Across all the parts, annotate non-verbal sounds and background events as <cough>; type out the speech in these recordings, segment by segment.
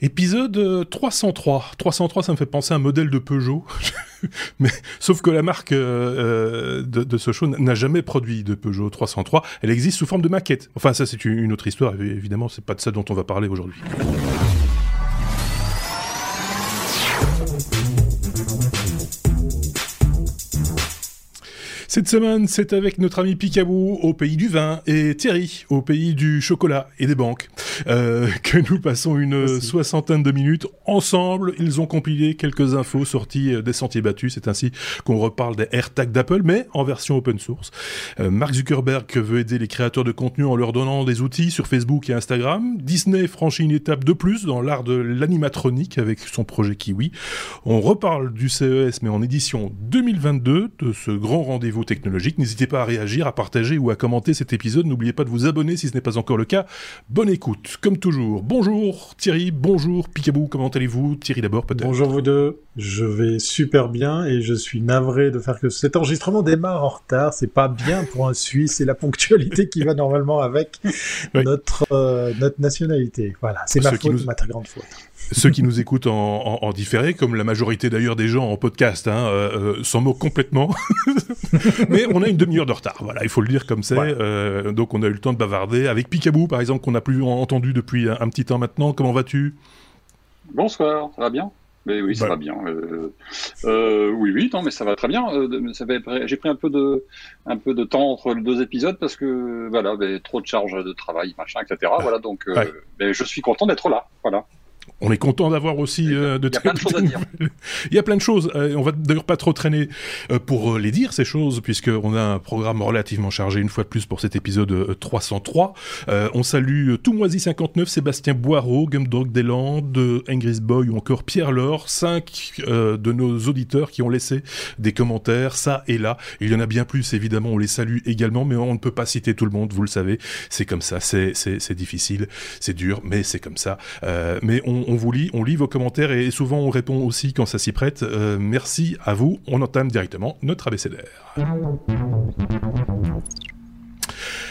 Épisode 303. Euh, 303, ça me fait penser à un modèle de Peugeot. <laughs> Mais, sauf que la marque euh, de, de, ce show n'a jamais produit de Peugeot 303. Elle existe sous forme de maquette. Enfin, ça, c'est une autre histoire. Évidemment, c'est pas de ça dont on va parler aujourd'hui. Cette semaine, c'est avec notre ami Picabou au pays du vin et Thierry au pays du chocolat et des banques euh, que nous passons une soixantaine de minutes ensemble. Ils ont compilé quelques infos sorties euh, des sentiers battus. C'est ainsi qu'on reparle des AirTags d'Apple, mais en version open source. Euh, Mark Zuckerberg veut aider les créateurs de contenu en leur donnant des outils sur Facebook et Instagram. Disney franchit une étape de plus dans l'art de l'animatronique avec son projet Kiwi. On reparle du CES, mais en édition 2022 de ce grand rendez-vous technologiques. N'hésitez pas à réagir, à partager ou à commenter cet épisode. N'oubliez pas de vous abonner si ce n'est pas encore le cas. Bonne écoute, comme toujours. Bonjour Thierry, bonjour Picabou, comment allez-vous Thierry d'abord peut-être? Bonjour vous deux, je vais super bien et je suis navré de faire que cet enregistrement démarre en retard. C'est pas bien pour un Suisse et la ponctualité qui va normalement avec notre, euh, notre nationalité. Voilà, c'est ma faute, ma très grande faute ceux qui nous écoutent en, en, différé, comme la majorité d'ailleurs des gens en podcast, hein, euh, euh s'en moquent complètement. <laughs> Mais on a une demi-heure de retard, voilà, il faut le dire comme c'est. Euh, donc on a eu le temps de bavarder. Avec Picabou, par exemple, qu'on n'a plus entendu depuis un, petit temps maintenant. Comment vas-tu? Bonsoir, ça va bien? Mais oui, ça va bien. Euh, euh, oui, oui, non, mais ça va très bien. Euh, j'ai pris un peu de, un peu de temps entre les deux épisodes parce que voilà, trop de charges de travail, machin, etc. Voilà, donc je suis content d'être là. Voilà. On est content d'avoir aussi euh, de. Il y a plein de choses à dire. <laughs> Il y a plein de choses. Euh, on va d'ailleurs pas trop traîner euh, pour les dire ces choses, puisqu'on a un programme relativement chargé une fois de plus pour cet épisode 303. on salue Toumoisi 59, Sébastien Boireau, Gumdog Deslandes, Ingris Boy ou encore Pierre Laure, cinq de nos auditeurs qui ont laissé des commentaires, ça et là. Il y en a bien plus, évidemment, on les salue également, mais on ne peut pas citer tout le monde, vous le savez. C'est comme ça, c'est difficile, c'est dur, mais c'est comme ça. mais on on, vous lit, on lit vos commentaires et souvent on répond aussi quand ça s'y prête. Euh, merci à vous. On entame directement notre abécédaire.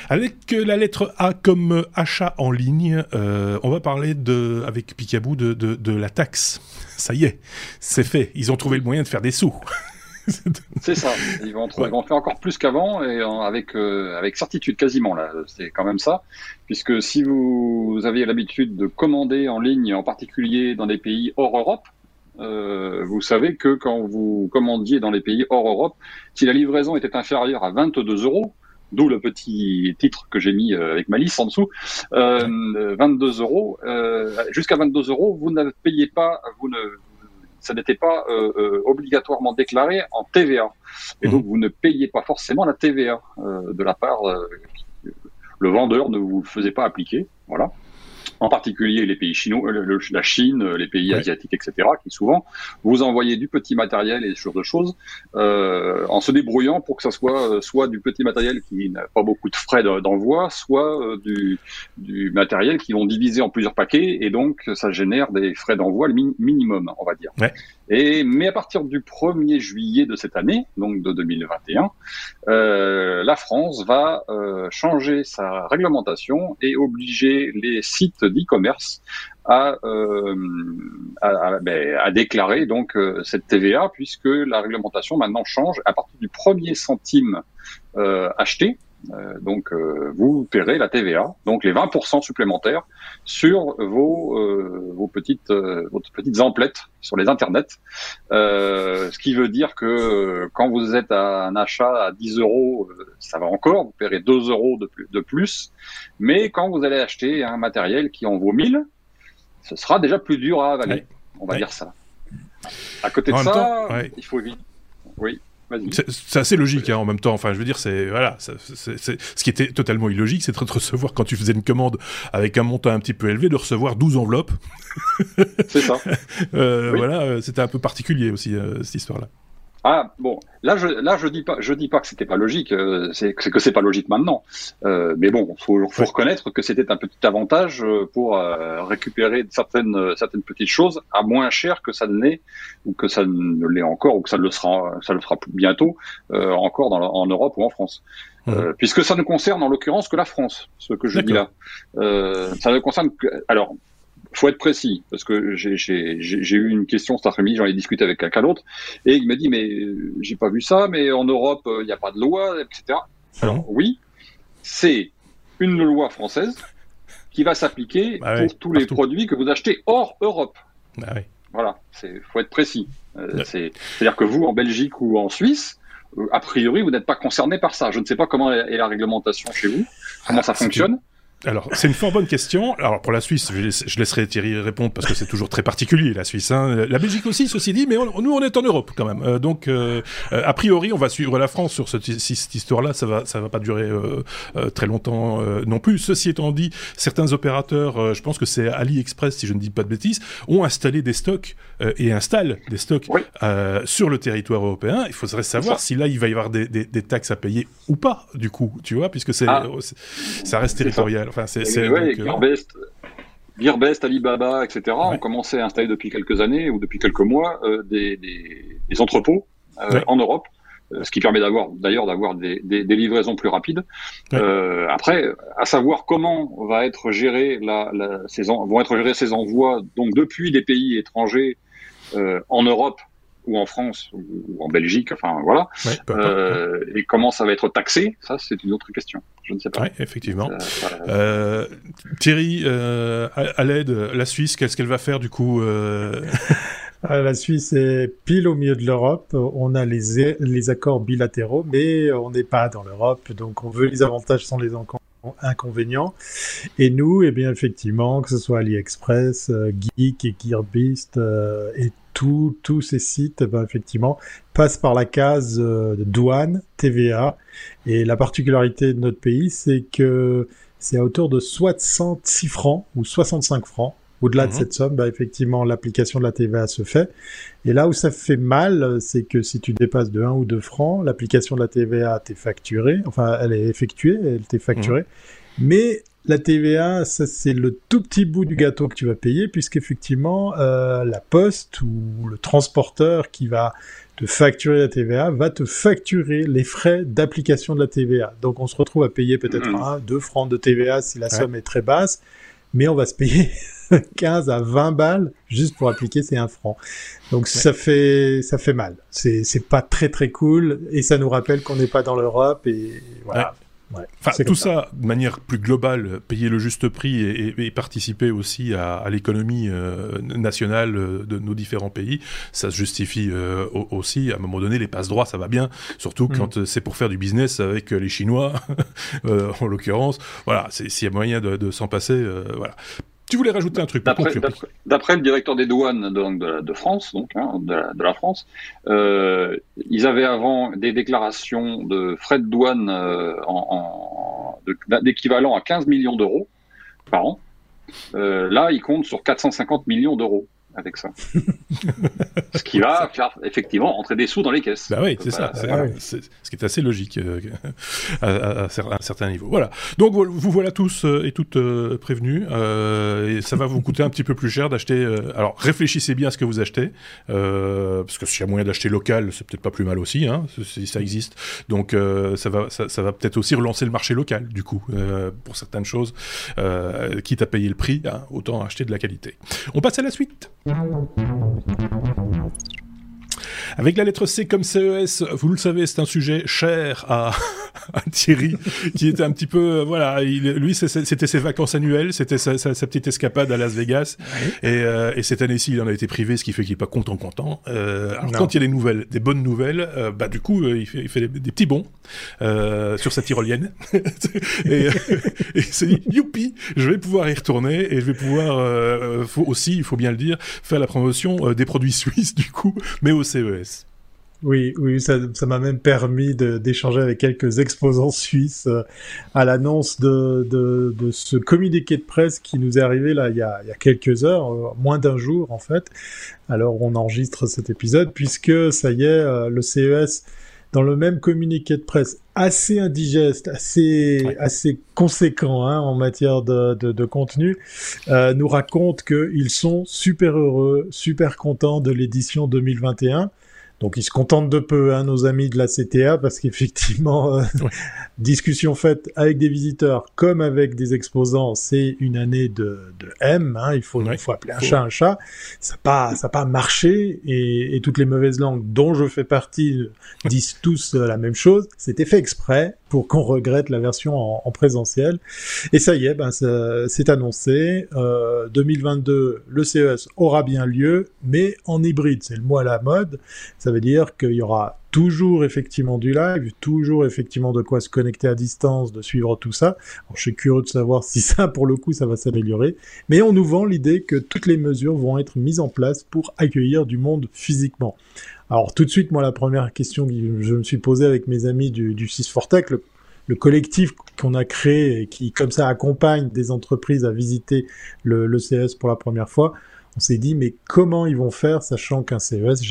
Avec la lettre A comme achat en ligne, euh, on va parler de, avec Picabou de, de, la taxe. Ça y est, c'est fait. Ils ont trouvé le moyen de faire des sous. <laughs> <laughs> c'est ça. Ils vont, faire encore plus qu'avant et avec euh, avec certitude quasiment là. C'est quand même ça, puisque si vous, aviez l'habitude de commander en ligne, en particulier dans des pays hors Europe, euh, vous savez que quand vous commandiez dans les pays hors Europe, si la livraison était inférieure à 22 euros, d'où le petit titre que j'ai mis euh, avec ma liste en dessous, 22 euros, jusqu'à 22 euros, vous ne payez pas, vous ne ça n'était pas euh, euh, obligatoirement déclaré en TVA. Et mmh. donc, vous ne payez pas forcément la TVA euh, de la part. le vendeur ne vous le faisait pas appliquer. Voilà en particulier les pays chinois, la Chine, les pays asiatiques, etc., qui souvent vous envoyez du petit matériel et ce genre de choses euh, en se débrouillant pour que ça soit euh, soit du petit matériel qui n'a pas beaucoup de frais d'envoi, soit euh, du, du matériel qui vont diviser en plusieurs paquets et donc ça génère des frais d'envoi minimum, on va dire. Ouais. Et mais à partir du 1er juillet de cette année, donc de 2021, euh, la France va euh, changer sa réglementation et obliger les sites d'e-commerce à, euh, à, ben, à, déclarer donc euh, cette TVA puisque la réglementation maintenant change. À partir du premier centime euh, acheté donc euh, vous paierez la TVA, donc les 20% supplémentaires sur vos, euh, vos petites, vos petites emplettes sur les internets. ce qui veut dire que quand vous êtes à un achat à 10 euros, ça va encore, vous paierez 2 euros de plus, de plus. Mais quand vous allez acheter un matériel qui en vaut 1000, ce sera déjà plus dur à avaler. On va dire ça. À côté de ça, il faut éviter. Oui. C'est assez logique hein, en même temps. Enfin, je veux dire, c'est voilà, ce qui était totalement illogique, c'est de recevoir quand tu faisais une commande avec un montant un petit peu élevé, de recevoir 12 enveloppes. c'est ça. <laughs> euh, Voilà, euh, c'était un peu particulier aussi euh, cette histoire-là. Ah bon, là je là je dis pas je dis pas que c'était pas logique, euh, c'est que c'est pas logique maintenant. Euh, mais bon, faut faut reconnaître que c'était un petit avantage euh, pour euh, récupérer certaines certaines petites choses à moins cher que ça ne l'est ou que ça ne l'est encore ou que ça le sera ça le fera bientôt encore dans, en Europe ou en France. Puisque ça ne concerne en l'occurrence que la France, ce que je dis là. ça ne concerne que alors faut être précis parce que j'ai eu une question cet après-midi, j'en ai discuté avec quelqu'un d'autre et il m'a dit mais j'ai pas vu ça, mais en Europe il n'y a pas de loi, etc. Alors oui, c'est une loi française qui va s'appliquer bah pour tous les produits que vous achetez hors Europe. Bah oui. Voilà, c'est faut être précis. Euh, c'est-à-dire que vous, en Belgique ou en Suisse, euh, a priori, vous n'êtes pas concerné par ça. Je ne sais pas comment est la réglementation chez vous, comment ça ah, fonctionne. Alors, c'est une fort bonne question. Alors, pour la Suisse, je, laisserai Thierry répondre parce que c'est toujours très particulier, la Suisse. Hein. La Belgique aussi, ceci dit, mais nous, on est en Europe quand même. Euh, donc, euh, euh, a priori, on va suivre la France sur cette, histoire-là. Ça va, ça va pas durer très longtemps non plus. Ceci étant dit, certains opérateurs, je pense que c'est AliExpress, si je ne dis pas de bêtises, ont installé des stocks et installent des stocks sur le territoire européen. Il faudrait savoir si là, il va y avoir des, taxes à payer ou pas, du coup, tu vois, puisque c'est, ah. ça reste territorial. Enfin, c'est, Gearbest, Alibaba, etc. ont commencé à installer depuis quelques années ou depuis quelques mois euh, des, des, entrepôts euh, en Europe, euh, ce qui permet d'avoir d'ailleurs d'avoir des, des, livraisons plus rapides. après, à savoir comment va être géré la, la, ces vont être gérés ces envois donc depuis des pays étrangers en Europe ou en France ou, en Belgique, enfin voilà. Euh, et comment ça va être taxé, ça c'est une autre question. Je ne sais pas. Oui, effectivement. Euh, euh, Thierry, à, l'aide, la Suisse, qu'est-ce qu'elle va faire du coup <laughs> La Suisse est pile au milieu de l'Europe. On a les, les accords bilatéraux, mais on n'est pas dans l'Europe, donc on veut les avantages sans les inconvénients. Et nous, eh bien effectivement, que ce soit AliExpress, Geek et Gearbest et tous ces sites, ben, effectivement, passent par la case euh, douane, TVA. Et la particularité de notre pays, c'est que c'est à hauteur de 66 francs ou 65 francs. Au-delà de mhm. cette somme, ben, effectivement, l'application de la TVA se fait. Et là où ça fait mal, c'est que si tu dépasses de 1 ou 2 francs, l'application de la TVA t'est facturée, enfin, elle est effectuée, elle t'est facturée. Mhm. Mais la TVA, ça c'est le tout petit bout du gâteau que tu vas payer, puisqu'effectivement, euh, la poste ou le transporteur qui va te facturer la TVA va te facturer les frais d'application de la TVA. Donc on se retrouve à payer peut-être 1, mmh. 2 francs de TVA si la somme est très basse, mais on va se payer <laughs> 15 à 20 balles juste pour appliquer ces 1 franc. Donc ça fait ça fait mal. C'est c'est pas très très cool et ça nous rappelle qu'on n'est pas dans l'Europe et voilà. Enfin, tout ça. de manière plus globale, payer le juste prix et, participer aussi à, l'économie euh, nationale euh, de nos différents pays, ça se justifie euh, aussi. À un moment donné, les passe droits, ça va bien, surtout mm. quand c'est pour faire du business avec les Chinois, <laughs> en l'occurrence. Voilà, s'il y a moyen de, de s'en passer, voilà. Tu voulais rajouter un truc D'après le directeur des douanes de, de, France, donc hein, de, la, France, euh, ils avaient avant des déclarations de frais de douane euh, en, d'équivalent à 15 millions d'euros par an. Euh, là, ils comptent sur 450 millions d'euros avec ça. ce qui va <laughs> faire effectivement entrer des sous dans les caisses. Bah oui, c'est ça. C'est, ce qui est assez logique euh, <laughs> à, un certain niveau. Voilà. Donc vous voilà tous euh, et toutes euh, prévenus. et ça va vous coûter un petit peu plus cher d'acheter. alors réfléchissez bien à ce que vous achetez, parce que s'il y a moyen d'acheter local, c'est peut-être pas plus mal aussi, hein, si ça existe. Donc ça va, ça, va peut-être aussi relancer le marché local, du coup, pour certaines choses, quitte à payer le prix, hein, autant acheter de la qualité. On passe à la suite. Música Avec la lettre C comme CES, vous le savez, c'est un sujet cher <laughs> à, Thierry, qui était un petit peu, euh, voilà, lui, c'était ses vacances annuelles, c'était sa, petite escapade à Las Vegas, euh, et, cette année-ci, il en a été privé, ce qui fait qu'il est pas content, content. Euh, alors quand il y a des nouvelles, des bonnes nouvelles, bah du coup, il fait, il fait des, petits bons sur sa tyrolienne, <laughs> et, et c'est youpi, je vais pouvoir y retourner, et je vais pouvoir, faut aussi, il faut bien le dire, faire la promotion des produits suisses du coup, mais au CES. Oui, oui, ça, m'a même permis d'échanger avec quelques exposants suisses euh, à l'annonce de, de, ce communiqué de presse qui nous est arrivé là il y a, il y a quelques heures, euh, moins d'un jour en fait. Alors on enregistre cet épisode puisque ça y est, euh, le CES dans le même communiqué de presse assez indigeste, assez assez conséquent hein, en matière de, de, contenu, nous raconte qu'ils sont super heureux, super contents de l'édition 2021 Donc ils se contentent de peu, hein, nos amis de la CTA, parce qu'effectivement, euh, <laughs> discussion faite avec des visiteurs comme avec des exposants, c'est une année de, de M. Hein, il faut, il faut appeler un chat un chat. Ça n'a pas, ça pas marché et, et, toutes les mauvaises langues dont je fais partie disent tous la même chose. C'était fait exprès pour qu'on regrette la version en, en, présentiel. Et ça y est, ben c'est annoncé. Euh, 2022, le CES aura bien lieu, mais en hybride. C'est le mot à la mode. Ça veut dire qu'il y aura toujours effectivement du live, toujours effectivement de quoi se connecter à distance, de suivre tout ça. Je suis curieux de savoir si ça, pour le coup, ça va s'améliorer. Mais on nous vend l'idée que toutes les mesures vont être mises en place pour accueillir du monde physiquement. Alors tout de suite, moi, la première question que je me suis posée avec mes amis du, du 6 Fortech, le, le collectif qu'on a créé et qui, comme ça, accompagne des entreprises à visiter le, le CES pour la première fois, on s'est dit, mais comment ils vont faire, sachant qu'un CES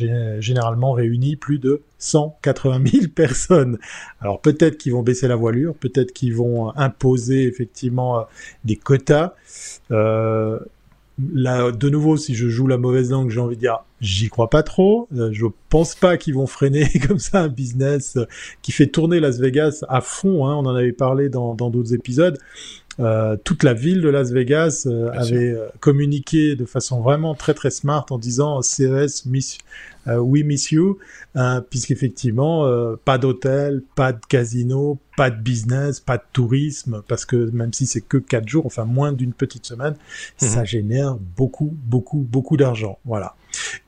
généralement réunit plus de 180 000 <laughs> personnes. Alors peut-être qu'ils vont baisser la voilure, peut-être qu'ils vont imposer effectivement des quotas. Euh, là, de nouveau, si je joue la mauvaise langue, j'ai envie de dire, j'y crois pas trop. Euh, je pense pas qu'ils vont freiner <laughs> comme ça un business qui fait tourner Las Vegas à fond. Hein, on en avait parlé dans d'autres épisodes. Euh, toute la ville de Las Vegas euh, avait euh, communiqué de façon vraiment très très smart en disant CES miss, euh, we miss you, puisqu'effectivement pas d'hôtel, pas de casino, pas de business, pas de tourisme, parce que même si c'est que quatre jours, enfin moins d'une petite semaine, mhm. ça génère beaucoup beaucoup beaucoup d'argent. Voilà.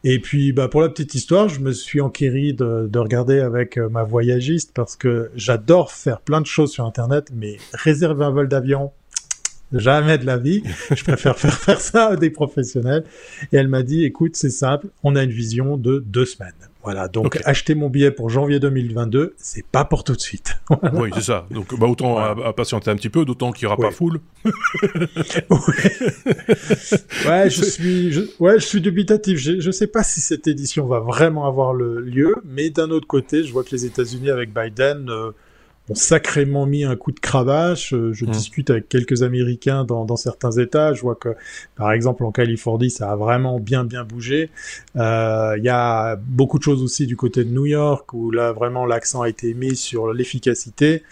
Et puis, bah, pour la petite histoire, je me suis enquéri de, de regarder avec ma voyagiste parce que j'adore faire plein de choses sur Internet, mais réserver un vol d'avion, <tsk> jamais de la vie. Je préfère <laughs> faire faire ça à des professionnels. Et elle m'a dit, écoute, c'est simple, on a une vision de deux semaines. Voilà, donc acheter mon billet pour janvier 2022, c'est pas pour tout de suite. <laughs> Oui, c'est ça. Donc bah, autant à, patienter un petit peu, d'autant qu'il n'y aura pas foule. ouais, je suis, je, ouais, je suis dubitatif. Je, je sais pas si cette édition va vraiment avoir le lieu, mais d'un autre côté, je vois que les États-Unis avec Biden euh, ont sacrément mis un coup de cravache. Euh, je mmh. discute avec quelques Américains dans, dans, certains États. Je vois que, par exemple, en Californie, ça a vraiment bien bien bougé. Euh, il y a beaucoup de choses aussi du côté de New York où là vraiment l'accent a été mis sur l'efficacité.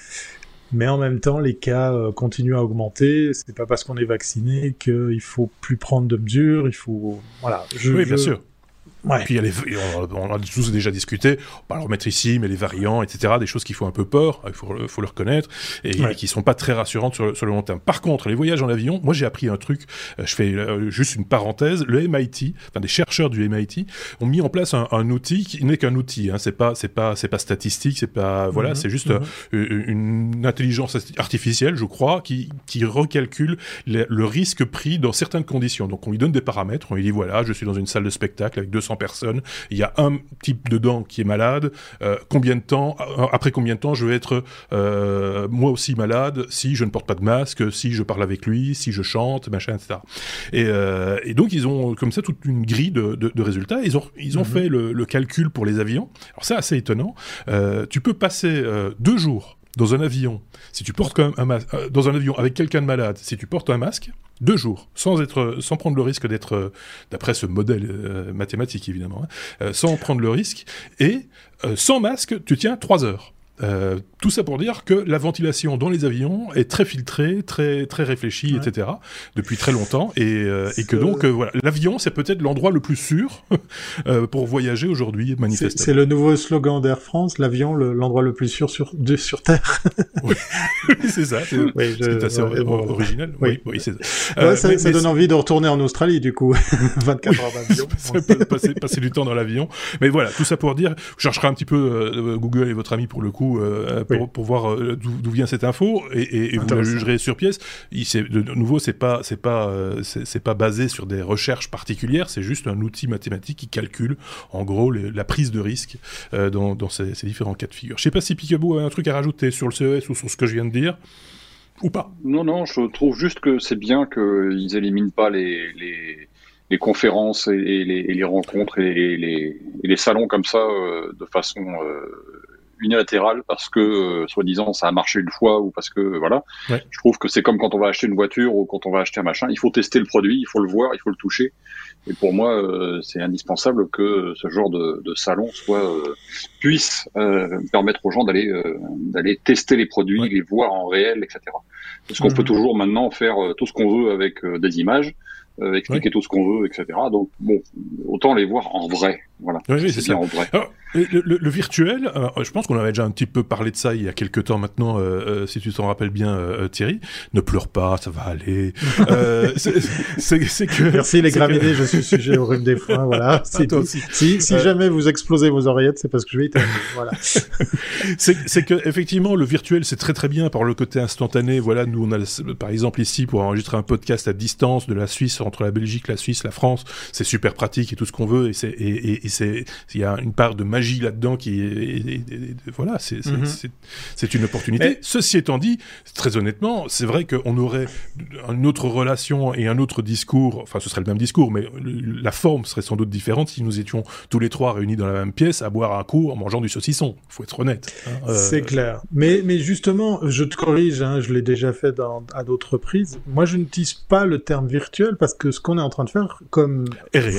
Mais en même temps, les cas euh, continuent à augmenter. C'est pas parce qu'on est vacciné qu'il faut plus prendre de mesures. Il faut, voilà. Je, oui, bien sûr. Ouais. Et puis on, on, a tous déjà discuté, on va le remettre ici, mais les variants, etc., des choses qui font un peu peur, il faut, faut le reconnaître, et, ouais. et, qui sont pas très rassurantes sur, sur, le long terme. Par contre, les voyages en avion, moi j'ai appris un truc, euh, je fais euh, juste une parenthèse, le MIT, enfin des chercheurs du MIT ont mis en place un, un outil qui n'est qu'un outil, hein, c'est pas c'est pas c'est pas statistique, c'est pas voilà, -hmm. c'est juste -hmm. une intelligence artificielle, je crois, qui qui recalcule le, le risque pris dans certaines conditions. Donc on lui donne des paramètres, on lui dit voilà, je suis dans une salle de spectacle avec 200 personnes, il y a un type de dent qui est malade, euh, combien de temps, euh, après combien de temps je vais être euh, moi aussi malade si je ne porte pas de masque, si je parle avec lui, si je chante, machin, etc. Et, euh, et donc ils ont comme ça toute une grille de, de, de résultats. Ils ont, ils ont -hmm. fait le, le, calcul pour les avions. Alors c'est assez étonnant. Tu peux passer deux jours dans un avion, si tu portes quand même un masque, euh, dans un avion avec quelqu'un de malade, si tu portes un masque, deux jours, sans être, sans prendre le risque d'être, euh, d'après ce modèle euh, mathématique évidemment, hein, sans prendre le risque, et sans masque, tu tiens trois heures. Euh, tout ça pour dire que la ventilation dans les avions est très filtrée, très très réfléchie, ouais. etc. depuis très longtemps, et, euh, et que donc euh, voilà, l'avion c'est peut-être l'endroit le plus sûr <laughs> euh, pour voyager aujourd'hui, manifestement. C'est le nouveau slogan d'Air France, l'avion l'endroit le, plus sûr sur de, sur Terre. <laughs> oui, c'est ça. C'est oui, assez ouais, original. Oui, oui, ça, ça mais, donne envie de retourner en Australie du coup, <laughs> 24 heures d'avion. passer, passer du temps dans l'avion, mais voilà, tout ça pour dire, je chercherai un petit peu Google et votre ami pour le coup coup euh, pour, oui. pour, voir euh, d'où vient cette info et, et, et vous la jugerez sur pièce. Il, de nouveau, c'est pas c'est pas euh, c'est pas basé sur des recherches particulières, c'est juste un outil mathématique qui calcule en gros les, la prise de risque euh, dans, dans ces, ces, différents cas de figure. Je sais pas si Picaboo a un truc à rajouter sur le CES ou sur ce que je viens de dire ou pas. Non non, je trouve juste que c'est bien qu'ils éliminent pas les, les les conférences et les, et les rencontres et les, et les, salons comme ça euh, de façon euh, unilatéral parce que soi-disant ça a marché une fois ou parce que voilà. Je trouve que c'est comme quand on va acheter une voiture ou quand on va acheter un machin, il faut tester le produit, il faut le voir, il faut le toucher. Et pour moi, c'est indispensable que ce genre de, de salon soit puisse permettre aux gens d'aller d'aller tester les produits, les voir en réel, etc. Parce qu'on peut mhm. toujours maintenant faire tout ce qu'on veut avec des images. Euh, expliquer tout ce qu'on veut, etc. Donc bon, autant les voir en vrai. Voilà. Oui, c'est ça. En vrai. le, virtuel, je pense qu'on avait déjà un petit peu parlé de ça il y a quelques temps maintenant, euh, euh, si tu t'en rappelles bien, Thierry. Ne pleure pas, ça va aller. <laughs> c'est que. Merci les graminées, je suis sujet au rhume des foins, voilà. <laughs> Ah, aussi. Si, si jamais vous explosez vos oreillettes, c'est parce que je vais éternuer. Voilà. <laughs> c'est que effectivement, le virtuel, c'est très très bien par le côté instantané. Voilà, nous on a par exemple ici pour enregistrer un podcast à distance de la Suisse entre la Belgique, la Suisse, la France, c'est super pratique et tout ce qu'on veut et c'est et, c'est il y a une part de magie là-dedans qui est, voilà, c'est c'est mhm. une opportunité. Ceci étant dit, très honnêtement, c'est vrai qu'on aurait une autre relation et un autre discours, enfin ce serait le même discours, mais la forme serait sans doute différente si nous étions tous les trois réunis dans la même pièce à boire un coup en mangeant du saucisson. Faut être honnête. Hein, euh, C'est clair. Mais mais justement, je te corrige, hein, je l'ai déjà fait dans, à d'autres reprises. Moi, je n'utilise pas le terme virtuel parce que ce qu'on est en train de faire, comme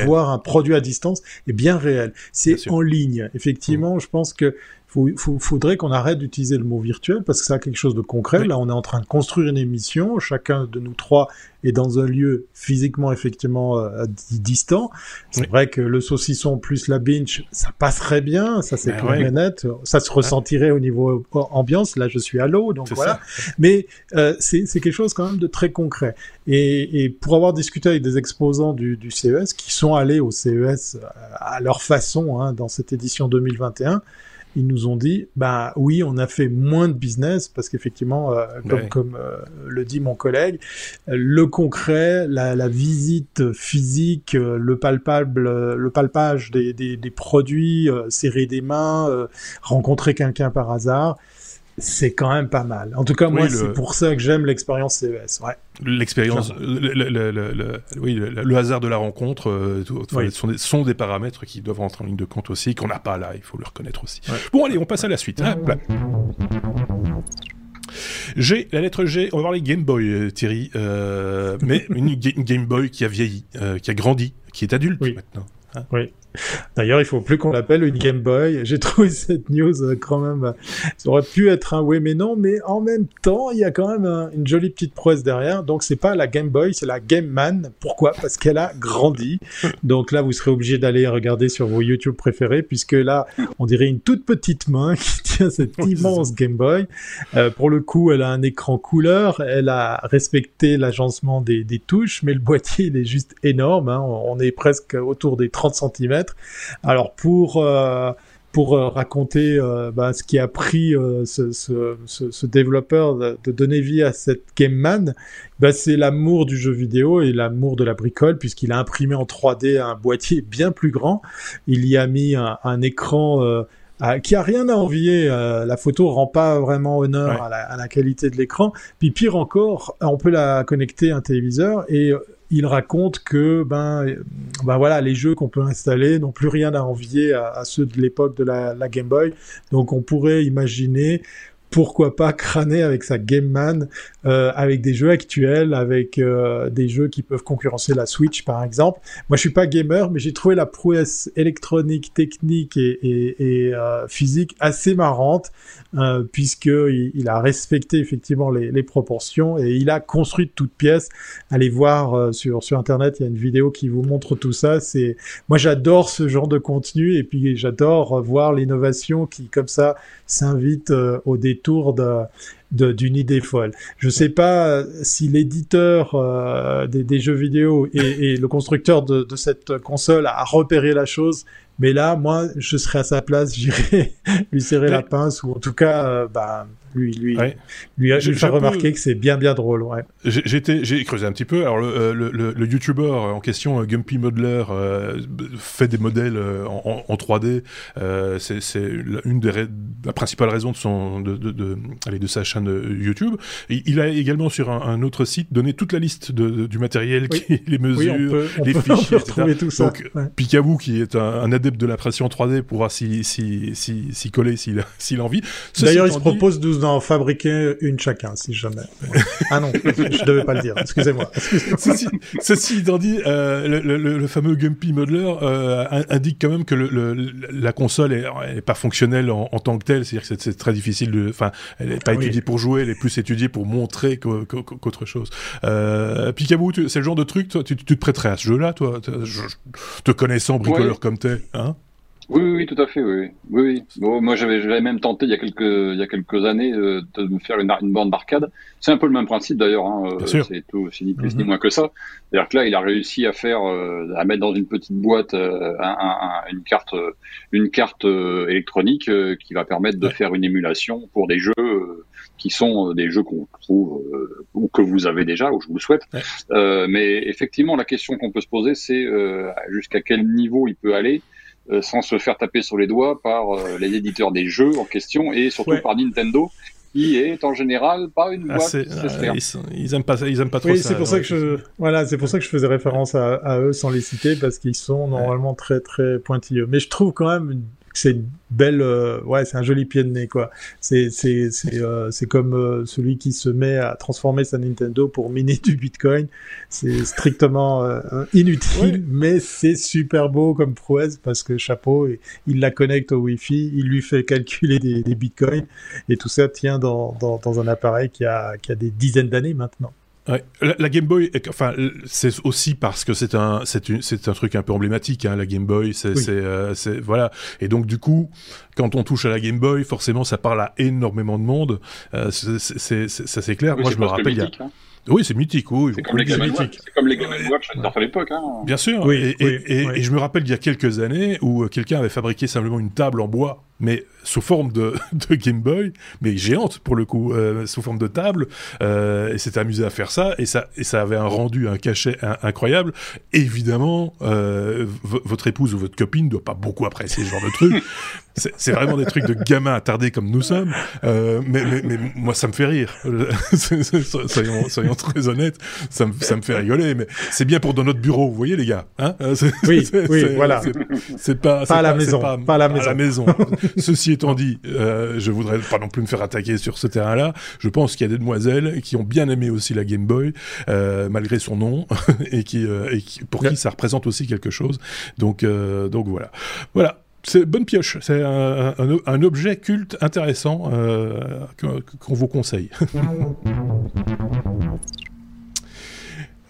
voir un produit à distance, est bien réel. C'est en ligne. Effectivement, mmh. je pense que faut, faudrait qu'on arrête d'utiliser le mot virtuel parce que ça a quelque chose de concret. Là, on est en train de construire une émission. Chacun de nous trois est dans un lieu physiquement effectivement euh, distant. C'est vrai que le saucisson plus la binge, ça passerait bien. Ça c'est clair et net. Ça se ressentirait au niveau ambiance. Là, je suis à l'eau, donc voilà. Mais euh, c'est quelque chose quand même de très concret. Et, et, pour avoir discuté avec des exposants du, du CES qui sont allés au CES euh, à leur façon hein, dans cette édition 2021 ils nous ont dit, bah oui, on a fait moins de business parce qu'effectivement, euh, comme, comme euh, le dit mon collègue, le concret, la, la visite physique, euh, le palpable, le palpage des, des, des produits, serrer des mains, rencontrer quelqu'un par hasard, c'est quand même pas mal. En tout cas, moi, c'est pour ça que j'aime l'expérience CES. Ouais. L'expérience, le, oui, le, hasard de la rencontre euh, sont, des, paramètres qui doivent rentrer en ligne de compte aussi, qu'on n'a pas là, il faut le reconnaître aussi. Bon, allez, on passe à la suite. Hein, G, la lettre G, on va voir les Game Boy, euh, Thierry, euh, mais une, Game Boy qui a vieilli, qui a grandi, qui est adulte maintenant. Hein. Oui. D'ailleurs, il faut plus qu'on l'appelle une Game Boy. J'ai trouvé <laughs> cette news euh, quand même. Ça aurait pu être un oui mais non, mais en même temps, il y a quand même une jolie petite prouesse derrière. Donc c'est pas la Game Boy, c'est la Game Man. Pourquoi? Parce qu'elle a grandi. <laughs> Donc là, vous serez obligé d'aller regarder sur vos YouTube préférés, puisque là, on dirait une toute petite main <laughs> qui tient cette immense Game Boy. Euh, pour le coup, elle a un écran couleur. Elle a respecté l'agencement des, des, touches, mais le boîtier il est juste énorme. Hein. On est presque autour des 30 cm. Alors pour euh, pour euh, raconter euh, bah, ce qui a pris ce, ce, ce, développeur de, donner vie à cette Game Man, bah, c'est l'amour du jeu vidéo et l'amour de la bricole, puisqu'il a imprimé en 3D un boîtier bien plus grand. Il y a mis un, un écran qui a rien à envier. la photo rend pas vraiment honneur à, la, à, la, qualité de l'écran. Puis pire encore, on peut la connecter à un téléviseur et il raconte que ben, ben voilà, les jeux qu'on peut installer n'ont plus rien à envier à, ceux de l'époque de la, la, Game Boy. Donc on pourrait imaginer pourquoi pas crâner avec sa Game Man, euh, avec des jeux actuels, avec euh, des jeux qui peuvent concurrencer la Switch par exemple. Moi je suis pas gamer, mais j'ai trouvé la prouesse électronique, technique et, et, et euh, physique assez marrante, euh, puisque il, a respecté effectivement les, les, proportions et il a construit de toutes pièces. Allez voir euh, sur sur internet, il y a une vidéo qui vous montre tout ça. C'est moi j'adore ce genre de contenu et puis j'adore voir l'innovation qui comme ça s'invite au détour d'une idée folle. Je sais pas si l'éditeur euh, des, jeux vidéo et, le constructeur de, cette console a repéré la chose, mais là, moi, je serais à sa place, <laughs> j'irais lui serrer la pince ou en tout cas, euh, bah, lui, lui, lui, je, faire remarquer que c'est bien, bien drôle. Ouais. J'ai creusé un petit peu. Alors, le, euh, le, le, le YouTuber en question, euh, Gumpy Modeler, euh, fait des modèles en, en 3D. Euh, c'est une des la principale raison de son, de, de, de, allez, de sa chaîne YouTube. il a également sur un, un, autre site donné toute la liste de, du matériel, qui, les mesures, les <laughs> fichiers, etc. Tout ça. Donc, Picaboo, qui est un, un adepte de l'impression 3D pourra s'y si, si, si, coller s'il a envie. D'ailleurs, il se propose de nous en fabriquer une chacun, si jamais. ah non, je devais pas le dire. Excusez-moi. ceci, ceci étant dit, euh, le, le, le, fameux Gumpy Modeler euh, indique quand même que le, la console est, pas fonctionnelle en, en, tant que telle. C'est-à-dire que c'est très difficile de, enfin, elle est pas étudiée pour jouer, elle est plus étudiée pour montrer qu'autre chose. Euh, Picaboo, c'est le genre de truc, toi, tu, tu, te prêterais à ce jeu-là, toi, te connaissant bricoleur comme t'es, hein? Oui, oui, tout à fait, oui. oui, Bon, moi, j'avais même tenté il y a quelques, il y a quelques années euh, de me faire une, une bande d'arcade. C'est un peu le même principe d'ailleurs. Hein, euh, c'est tout, c'est ni plus ni moins que ça. C'est-à-dire que là, il a réussi à faire, euh, à mettre dans une petite boîte un, un, une carte, une carte électronique qui va permettre de faire une émulation pour des jeux qui sont des jeux qu'on trouve ou que vous avez déjà, ou je vous le souhaite. mais effectivement, la question qu'on peut se poser, c'est jusqu'à quel niveau il peut aller euh, sans se faire taper sur les doigts par euh, les éditeurs des jeux en question et surtout par Nintendo qui est en général pas une ah, boîte ah, ils, aiment pas ils aiment pas trop oui, c'est pour ça que je voilà c'est pour ça que je faisais référence à, à eux sans les citer parce qu'ils sont normalement très très pointilleux. Mais je trouve quand même c'est une belle, euh, ouais, c'est un joli pied de nez quoi. C'est c'est c'est euh, c'est comme euh, celui qui se met à transformer sa Nintendo pour miner <laughs> du Bitcoin. C'est strictement inutile, mais c'est super beau comme prouesse parce que chapeau, il la connecte au Wi-Fi, il lui fait calculer des, des Bitcoins et tout ça tient dans dans, dans un appareil qui a qui a des dizaines d'années maintenant. Ouais. La, Game Boy, enfin, c'est aussi parce que c'est un, c'est c'est un truc un peu emblématique. Hein, la Game Boy, c'est, euh, c'est, voilà. Et donc du coup, quand on touche à la Game Boy, forcément, ça parle à énormément de monde. Euh, c'est, ça c'est clair. Moi, je me rappelle, il y a. Hein. Oui, c'est mythique, oui. C'est comme, les Game Watch, comme les Game Watch à l'époque. Hein. Bien sûr. Oui, et, et, et, je me rappelle il y a quelques années où quelqu'un avait fabriqué simplement une table en bois mais sous forme de, <laughs> de, Game Boy, mais géante pour le coup, euh, sous forme de table, euh, et s'était amusé à faire ça, et ça, et ça avait un rendu, un cachet incroyable. Évidemment, euh, votre épouse ou votre copine ne doit pas beaucoup apprécier ce genre de truc. <laughs> C'est vraiment des trucs de gamins attardés comme nous sommes, mais, mais, mais, moi ça me fait rire. <laughs> soyons, soyons très honnêtes, ça me, ça me fait rigoler, mais c'est bien pour dans notre bureau, vous voyez les gars. Hein oui, oui, voilà. C'est pas, pas, à la maison, pas, pas à la maison. À la maison. Ceci étant dit, euh, je voudrais pas non plus me faire attaquer sur ce terrain-là. Je pense qu'il y a des demoiselles qui ont bien aimé aussi la Game Boy, euh, malgré son nom, <laughs> et qui, euh, et qui pour qui ça représente aussi quelque chose. Donc, donc voilà. Voilà c'est bonne pioche. C'est un, un, un, objet culte intéressant qu'on vous conseille. <laughs>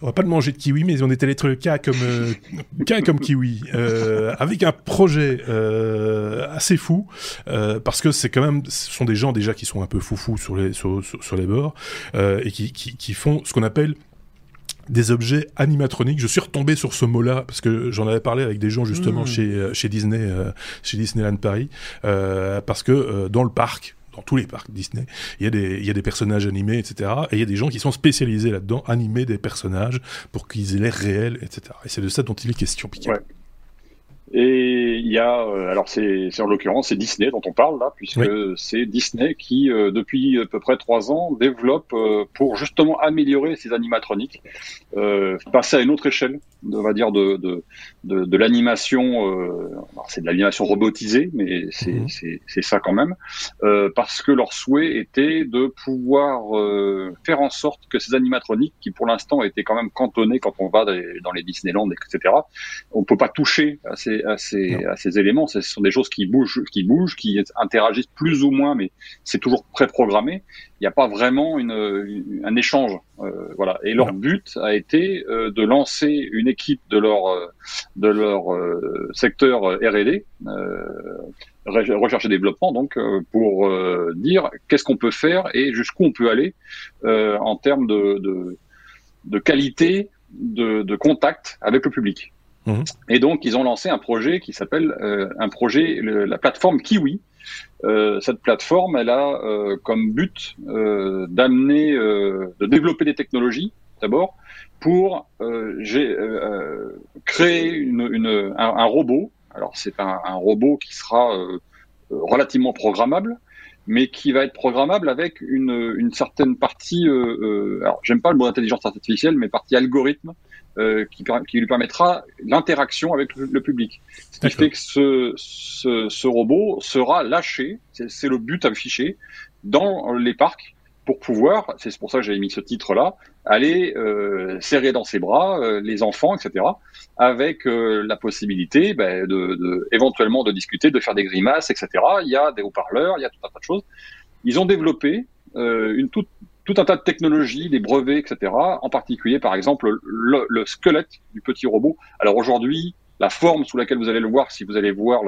on va pas manger de kiwi, mais on était lettre K comme euh, K comme kiwi, euh, avec un projet euh, assez fou, parce que c'est quand même, ce sont des gens déjà qui sont un peu foufous sur les sur, sur les bords et qui, qui, qui font ce qu'on appelle des objets animatroniques. Je suis retombé sur ce mot-là parce que j'en avais parlé avec des gens justement mmh. chez chez Disney, euh, chez Disneyland Paris, euh, parce que dans le parc, dans tous les parcs Disney, il y, a des, il y a des personnages animés, etc. Et il y a des gens qui sont spécialisés là-dedans, animer des personnages pour qu'ils aient l'air réels, etc. Et c'est de ça dont il est question, Piquet. Ouais. Et il y a, euh, alors c'est en l'occurrence c'est Disney dont on parle là, puisque c'est Disney qui euh, depuis à peu près trois ans développe euh, pour justement améliorer ses animatroniques, passer à une autre échelle, on va dire de de, de, de l'animation. c'est de l'animation robotisée, mais c'est c'est ça quand même, parce que leur souhait était de pouvoir faire en sorte que ces animatroniques, qui pour l'instant étaient quand même cantonnés quand on va dans les Disneyland, etc. On peut pas toucher à ces à ces, à ces éléments. Ce sont des choses qui bougent, qui bougent, qui interagissent plus ou moins, mais c'est toujours préprogrammé. Il n'y a pas vraiment une, un échange, euh, voilà. Et leur but a été euh, de lancer une équipe de leur euh, de leur secteur R&D, recherche et développement, donc pour dire qu'est-ce qu'on peut faire et jusqu'où on peut aller en termes de, de, de qualité de, de contact avec le public. Mhm. Et donc, ils ont lancé un projet qui s'appelle euh, un projet, la plateforme Kiwi. Euh, cette plateforme, elle a euh, comme but euh, d'amener, de développer des technologies d'abord pour créer un, robot. Alors, c'est un, robot qui sera relativement programmable, mais qui va être programmable avec une, une certaine partie. alors, j'aime pas le mot intelligence artificielle, mais partie algorithme euh, qui, qui, lui permettra l'interaction avec le, public. Ce qui fait que ce, ce, ce robot sera lâché, c'est le but affiché, dans les parcs pour pouvoir, c'est pour ça que j'avais mis ce titre-là, aller euh, serrer dans ses bras euh, les enfants, etc., avec euh, la possibilité ben, de, de, éventuellement de discuter, de faire des grimaces, etc. Il y a des haut-parleurs, il y a tout un tas de choses. Ils ont développé une toute tout un tas de technologies, des brevets, etc. En particulier, par exemple, le, le squelette du petit robot. Alors aujourd'hui, la forme sous laquelle vous allez le voir, si vous allez voir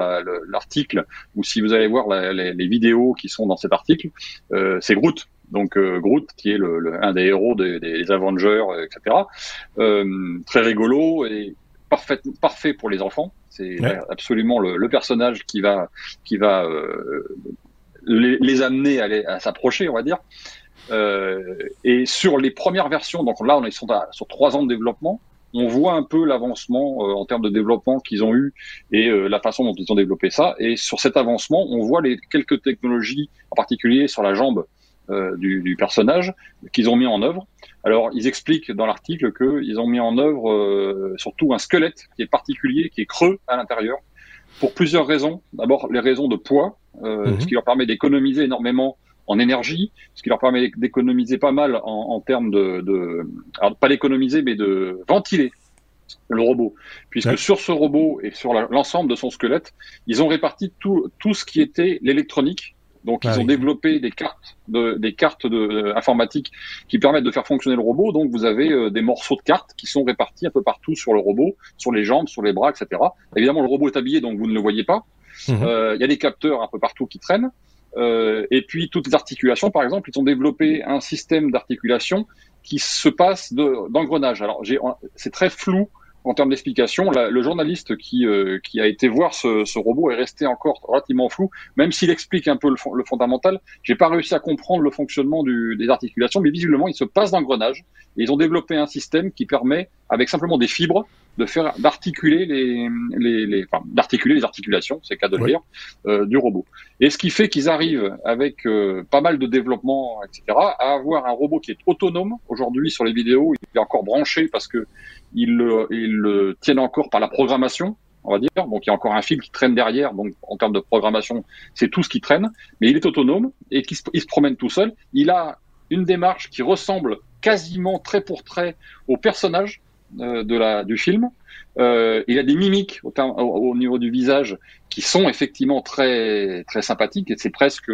l'article ou si vous allez voir les, les, vidéos qui sont dans cet article, euh, c'est Groot. Donc euh, Groot, qui est le, un des héros des, des Avengers, etc. Euh, très rigolo et parfait, parfait pour les enfants. C'est absolument le, le, personnage qui va, qui va euh, les, les, amener à, à s'approcher, on va dire. Euh, et sur les premières versions, donc là on est sur, sur trois ans de développement, on voit un peu l'avancement euh, en termes de développement qu'ils ont eu et euh, la façon dont ils ont développé ça. Et sur cet avancement, on voit les quelques technologies, en particulier sur la jambe euh, du, du, personnage, qu'ils ont mis en œuvre. Alors, ils expliquent dans l'article qu'ils ont mis en œuvre surtout un squelette qui est particulier, qui est creux à l'intérieur, pour plusieurs raisons. D'abord, les raisons de poids, mhm. ce qui leur permet d'économiser énormément en énergie, ce qui leur permet d'économiser pas mal en, en termes de, de alors pas d'économiser, mais de ventiler le robot, puisque sur ce robot et sur l'ensemble de son squelette, ils ont réparti tout, tout ce qui était l'électronique. Donc ils ah ont développé des cartes, de, des cartes de, euh, informatiques qui permettent de faire fonctionner le robot. Donc vous avez euh, des morceaux de cartes qui sont répartis un peu partout sur le robot, sur les jambes, sur les bras, etc. Évidemment, le robot est habillé, donc vous ne le voyez pas. Mhm. Euh, il y a des capteurs un peu partout qui traînent. Euh, et puis toutes les articulations, par exemple, ils ont développé un système d'articulation qui se passe d'engrenage. Alors c'est très flou en termes d'explication. Le journaliste qui, euh, qui a été voir ce, robot est resté encore relativement flou, même s'il explique un peu le, le fondamental. J'ai pas réussi à comprendre le fonctionnement des articulations, mais visiblement il se passe d'engrenage. Ils ont développé un système qui permet, avec simplement des fibres, de faire d'articuler les, les, les enfin, d'articuler les articulations, c'est cas de le dire, euh, du robot. Et ce qui fait qu'ils arrivent avec euh, pas mal de développement, etc., à avoir un robot qui est autonome. Aujourd'hui, sur les vidéos, il est encore branché parce que ils le, ils le tiennent encore par la programmation, on va dire. Donc il y a encore un fil qui traîne derrière. Donc en termes de programmation, c'est tout ce qui traîne. Mais il est autonome et qui il se promène tout seul. Il a une démarche qui ressemble quasiment trait pour trait au personnage de la, du film. Euh, il a des mimiques au, au, niveau du visage qui sont effectivement très très sympathiques et c'est presque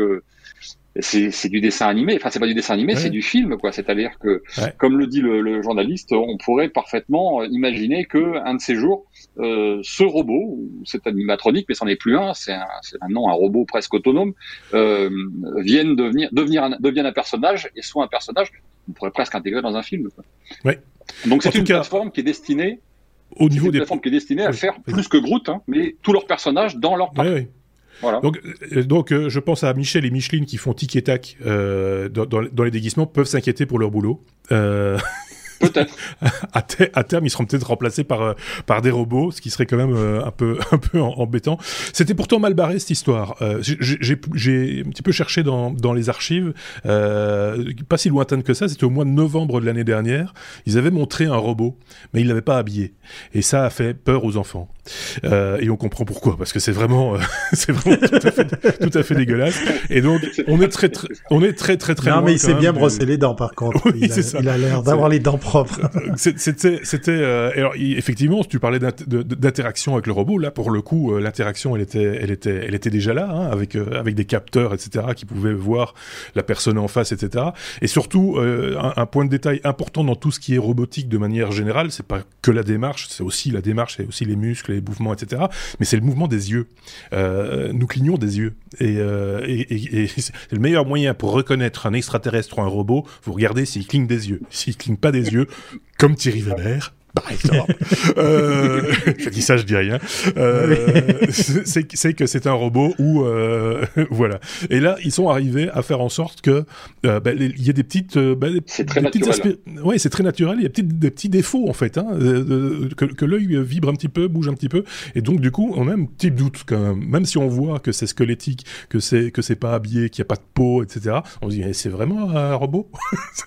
c'est du dessin animé. Enfin, c'est pas du dessin animé, c'est du film, quoi. C'est-à-dire que, comme le dit le, le, journaliste, on pourrait parfaitement imaginer que un de ces jours, euh, ce robot, cet animatronique, mais c'en est plus un, c'est maintenant un robot presque autonome, euh, vienne devenir devenir un, devienne un personnage et soit un personnage qu'on pourrait presque intégrer dans un film. Quoi. Ouais. Donc c'est une plateforme qui est destinée au niveau des plateformes qui est destinée à faire plus que Groot, hein, mais tous leurs personnages dans leur parc. Oui, voilà. Donc, euh, donc euh, je pense à Michel et Micheline qui font tic et tac euh, dans, dans, dans, les déguisements peuvent s'inquiéter pour leur boulot. Euh... <laughs> Peut-être. <laughs> à, terme, ils seront peut-être remplacés par, euh, par des robots, ce qui serait quand même euh, un peu, <laughs> un peu embêtant. C'était pourtant mal barré cette histoire. Euh, j'ai un petit peu cherché dans, dans les archives, euh, pas si lointaine que ça, c'était au mois de novembre de l'année dernière. Ils avaient montré un robot, mais ils l'avaient pas habillé. Et ça a fait peur aux enfants. Euh, et on comprend pourquoi, parce que c'est vraiment, <laughs> c'est vraiment tout à, fait, tout à fait dégueulasse. Et donc, on est très, très on est très, très, très. Non, mais il s'est bien brossé les dents, par contre. Oui, il a l'air d'avoir les dents propre. c'était, c'était. Euh, alors, effectivement, tu parlais d'interaction avec le robot. Là, pour le coup, euh, l'interaction, elle était, elle était, elle était déjà là, hein, avec euh, avec des capteurs, etc., qui pouvaient voir la personne en face, etc. Et surtout, un, un, point de détail important dans tout ce qui est robotique de manière générale, c'est pas que la démarche, c'est aussi la démarche, c'est aussi les muscles, les mouvements, etc. Mais c'est le mouvement des yeux. nous clignons des yeux, et, et, et, et c'est le meilleur moyen pour reconnaître un extraterrestre ou un robot. Vous regardez s'il cligne des yeux. S'il cligne pas des yeux, comme Thierry Weber, par exemple. <laughs> euh, je dis ça, je dis rien. Euh, c'est que c'est un robot où euh, <laughs> voilà. Et là, ils sont arrivés à faire en sorte que euh, bah, il y ait des petites, euh, bah, c'est très naturel. Oui, c'est très naturel. Il y a des petits défauts en fait, hein, que, que l'œil vibre un petit peu, bouge un petit peu, et donc du coup, on a un petit doute quand même. Même si on voit que c'est squelettique, que c'est que c'est pas habillé, qu'il y a pas de peau, etc. On se dit, c'est vraiment un robot? <laughs>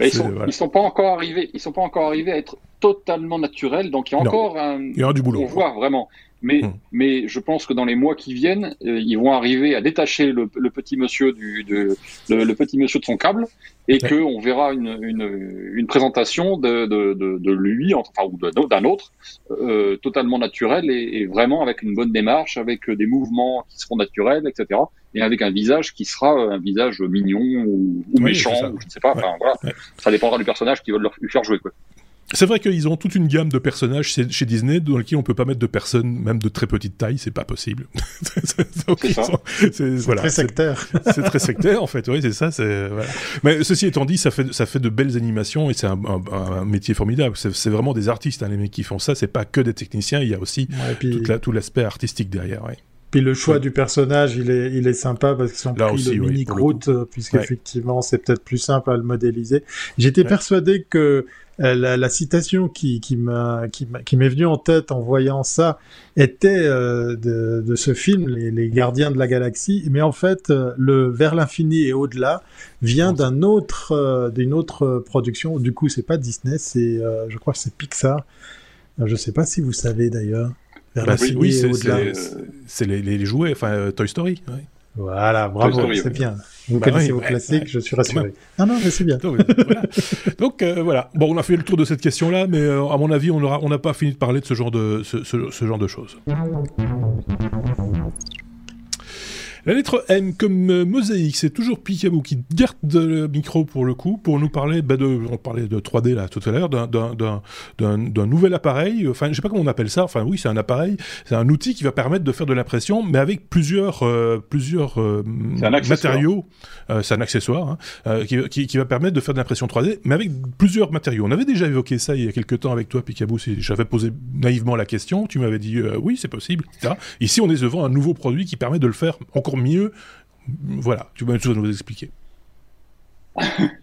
ils, sont, voilà. ils sont pas encore arrivés. Ils sont pas encore arrivés à être totalement naturel. Donc il y a encore un. Il y du boulot. On voit vraiment. Mais, hmm. mais je pense que dans les mois qui viennent, euh, ils vont arriver à détacher le, le petit monsieur du, de, le, petit monsieur de son câble et que on verra une, une, une présentation de, de, de, de, lui, enfin ou d'un autre, euh, totalement naturel et, et, vraiment avec une bonne démarche, avec des mouvements qui seront naturels, etc. Et avec un visage qui sera un visage mignon ou, ou méchant, ou je ne sais pas. Enfin, voilà. Ça dépendra du personnage qui veulent leur, lui faire jouer. Quoi. C'est vrai qu'ils ont toute une gamme de personnages chez Disney dans lesquels on peut pas mettre de personnes, même de très petite taille, c'est pas possible. <laughs> c'est très sectaire. <laughs> c'est très sectaire en fait, oui, c'est ça. Voilà. Mais ceci étant dit, ça fait, ça fait de belles animations et c'est un, un, métier formidable. C'est vraiment des artistes, hein, les mecs qui font ça. C'est pas que des techniciens, il y a aussi tout l'aspect artistique derrière. Ouais. Puis le choix du personnage, il est, il est sympa parce qu'ils sont pris aussi, le mini Groot, puisqu'effectivement, c'est peut-être plus simple à le modéliser. J'étais persuadé que euh, la, la, citation qui, qui m'a qui, qui m'est venue en tête en voyant ça était euh, de, de, ce film les, les, Gardiens de la Galaxie. Mais en fait euh, le Vers l'infini et au-delà vient d'un autre d'une autre production. Du coup c'est pas Disney c'est je crois que c'est Pixar. Je sais pas si vous savez d'ailleurs Vers bah, oui, c'est les, les, jouets enfin Toy Story ouais. Voilà, bravo, c'est bien. Vous bah connaissez vos classiques, je suis rassuré. Non, non, mais c'est bien. <laughs> Donc euh, voilà. Bon, on a fait le tour de cette question-là, mais euh, à mon avis, on n'a on pas fini de parler de ce genre de, ce, ce, ce genre de choses. La lettre M comme euh, mosaïque, c'est toujours Picaboo qui garde le micro pour le coup, pour nous parler, bah de, on parlait de 3D là tout à l'heure, d'un nouvel appareil, enfin je sais pas comment on appelle ça, enfin oui c'est un appareil, c'est un outil qui va permettre de faire de l'impression, mais avec plusieurs, euh, plusieurs euh, matériaux, c'est un accessoire, hein, qui, qui, qui, va permettre de faire de l'impression 3D, mais avec plusieurs matériaux. On avait déjà évoqué ça il y a quelques temps avec toi Picaboo, j'avais posé naïvement la question, tu m'avais dit oui c'est possible, etc. Ici on est devant un nouveau produit qui permet de le faire encore mieux. Voilà, tu vas nous expliquer. <laughs>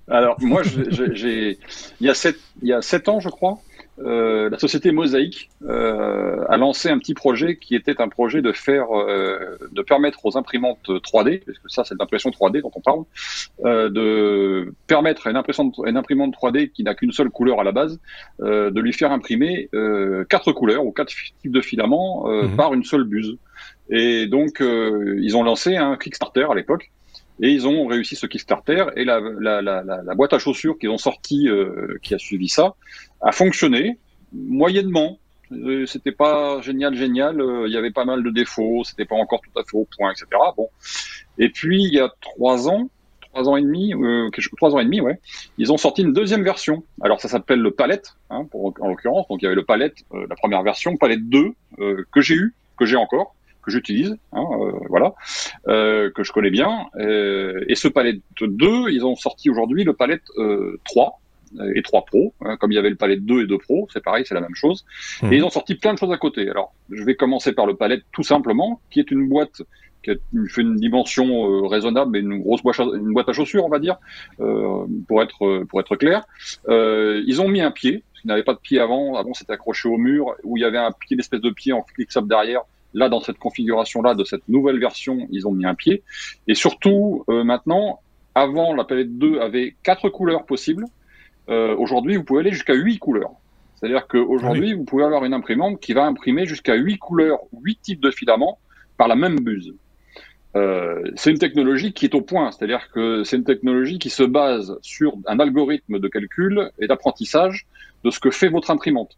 Alors, moi, j'ai, il, y a sept, il y a sept ans, je crois, euh, la société Mosaïque euh, a lancé un petit projet qui était un projet de faire, euh, de permettre aux imprimantes 3D, parce que ça c'est l'impression 3D dont on parle, de permettre à une, une imprimante 3D qui n'a qu'une seule couleur à la base, de lui faire imprimer quatre couleurs ou quatre types de filaments mhm. par une seule buse. Et donc, euh, ils ont lancé un Kickstarter à l'époque. Et ils ont réussi ce Kickstarter et la, la, la, la boîte à chaussures qu'ils ont sorti, euh, qui a suivi ça, a fonctionné moyennement. Euh, c'était pas génial, génial. Il y avait pas mal de défauts. C'était pas encore tout à fait au point, etc. Bon. Et puis il y a trois ans, trois ans et demi, euh, trois ans et demi, ouais, ils ont sorti une deuxième version. Alors ça s'appelle le Palette, hein, pour, en l'occurrence. Donc il y avait le Palette, la première version, Palette 2, que j'ai eu, que j'ai encore que j'utilise, hein, euh, voilà, euh, que je connais bien. Euh, et ce palette 2, ils ont sorti aujourd'hui le palette 3 et 3 Pro, hein, comme il y avait le palette 2 et 2 Pro, c'est pareil, c'est la même chose. Et ils ont sorti plein de choses à côté. Alors, je vais commencer par le palette tout simplement, qui est une boîte qui fait une dimension raisonnable, mais une grosse boîte, une boîte à chaussures, on va dire, euh, pour être pour être clair. Euh, ils ont mis un pied, parce qu'ils n'avaient pas de pied avant. Avant, c'était accroché au mur, où il y avait un pied, une espèce de pied en clic-up derrière, Là, dans cette configuration-là de cette nouvelle version, ils ont mis un pied. Et surtout, euh, maintenant, avant, la palette 2 avait quatre couleurs possibles. Euh, aujourd'hui, vous pouvez aller jusqu'à huit couleurs. C'est-à-dire qu'aujourd'hui, vous pouvez avoir une imprimante qui va imprimer jusqu'à huit couleurs, huit types de filaments par la même buse. Euh, c'est une technologie qui est au point, c'est-à-dire que c'est une technologie qui se base sur un algorithme de calcul et d'apprentissage de ce que fait votre imprimante.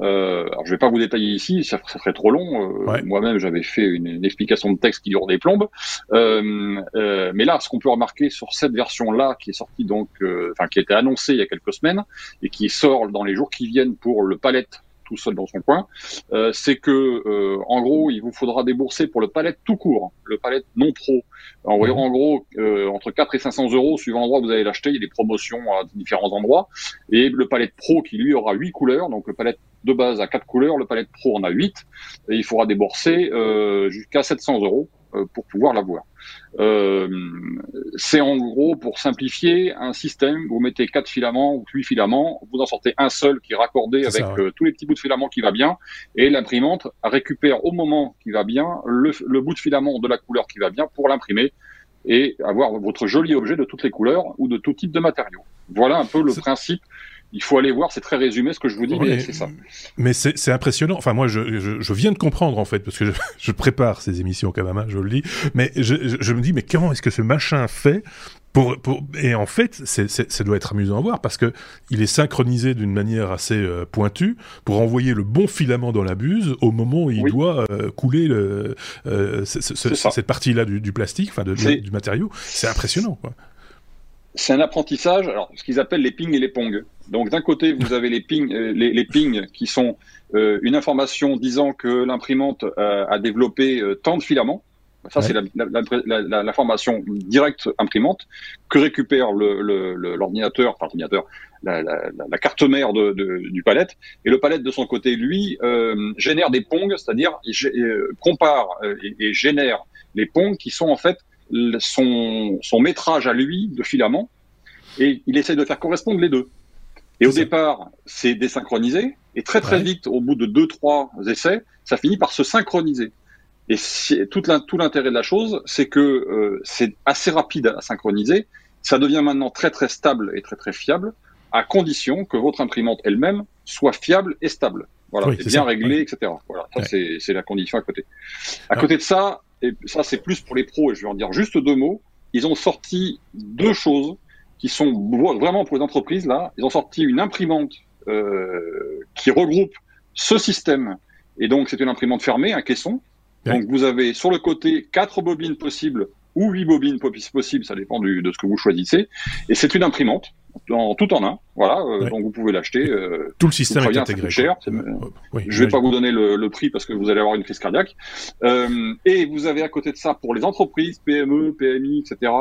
Euh, alors je vais pas vous détailler ici, ça, ça serait trop long. Euh, Moi-même, j'avais fait une, une, explication de texte qui dure des plombes. Euh, euh, mais là, ce qu'on peut remarquer sur cette version-là, qui est sortie donc, euh, enfin qui a été annoncée il y a quelques semaines et qui sort dans les jours qui viennent pour le palette tout seul dans son coin, euh, c'est que euh, en gros, il vous faudra débourser pour le palette tout court, le palette non pro. En, mmh. en gros, euh, entre 4 et 500 euros suivant l'endroit où vous allez l'acheter, il y a des promotions à différents endroits. Et le palette pro qui lui aura 8 couleurs, donc le palette de base à 4 couleurs, le palette pro en a 8, et il faudra débourser jusqu'à 700 euros pour pouvoir l'avoir. Euh, c'est en gros, pour simplifier, un système, vous mettez quatre filaments ou huit filaments, vous en sortez un seul qui est raccordé avec euh, tous les petits bouts de filaments qui va bien, et l'imprimante récupère au moment qui va bien le, le bout de filament de la couleur qui va bien pour l'imprimer et avoir votre joli objet de toutes les couleurs ou de tout type de matériaux. Voilà un peu le principe il faut aller voir, c'est très résumé ce que je vous dis, mais c'est ça. Mais c'est impressionnant. Enfin, moi, je, je, je, viens de comprendre, en fait, parce que je, je prépare ces émissions quand même, hein, je le dis. Mais je, me dis, mais comment est-ce que ce machin fait pour, pour, et en fait, c'est, ça doit être amusant à voir parce que il est synchronisé d'une manière assez euh, pointue pour envoyer le bon filament dans la buse au moment où il doit euh, couler le, euh, cette partie-là du, du, plastique, enfin du matériau. C'est impressionnant. Quoi c'est un apprentissage, alors ce qu'ils appellent les pings et les pongs. Donc d'un côté, vous avez les pings, euh, les, les pings qui sont euh, une information disant que l'imprimante euh, a développé tant de filaments. Ça, c'est l'information la, directe imprimante que récupère l'ordinateur, le, enfin l'ordinateur, la, carte mère de, de, du palette. Et le palette, de son côté, lui, génère des pongs, c'est-à-dire compare et, et, génère les pongs qui sont en fait son, son métrage à lui de filament et il essaie de faire correspondre les deux. Et au départ, c'est désynchronisé, et très très vite, au bout de deux trois essais, ça finit par se synchroniser. Et tout l'intérêt de la chose, c'est que euh, c'est assez rapide à synchroniser. Ça devient maintenant très très stable et très très fiable, à condition que votre imprimante elle-même soit fiable et stable. Voilà, et bien réglée, etc. Voilà, ça c'est la condition à côté. À côté de ça, et ça c'est plus pour les pros, et je vais en dire juste deux mots, ils ont sorti deux choses qui sont vraiment pour les entreprises, là. Ils ont sorti une imprimante euh, qui regroupe ce système, et donc c'est une imprimante fermée, un caisson. Donc vous avez sur le côté quatre bobines possibles ou huit bobines possibles, ça dépend de ce que vous choisissez. Et c'est une imprimante en, tout en un, voilà. Euh, donc vous pouvez l'acheter. Euh, tout le système est intégré. Cher. je vais pas vous donner le, prix parce que vous allez avoir une crise cardiaque. Euh, et vous avez à côté de ça pour les entreprises, PME, PMI, etc.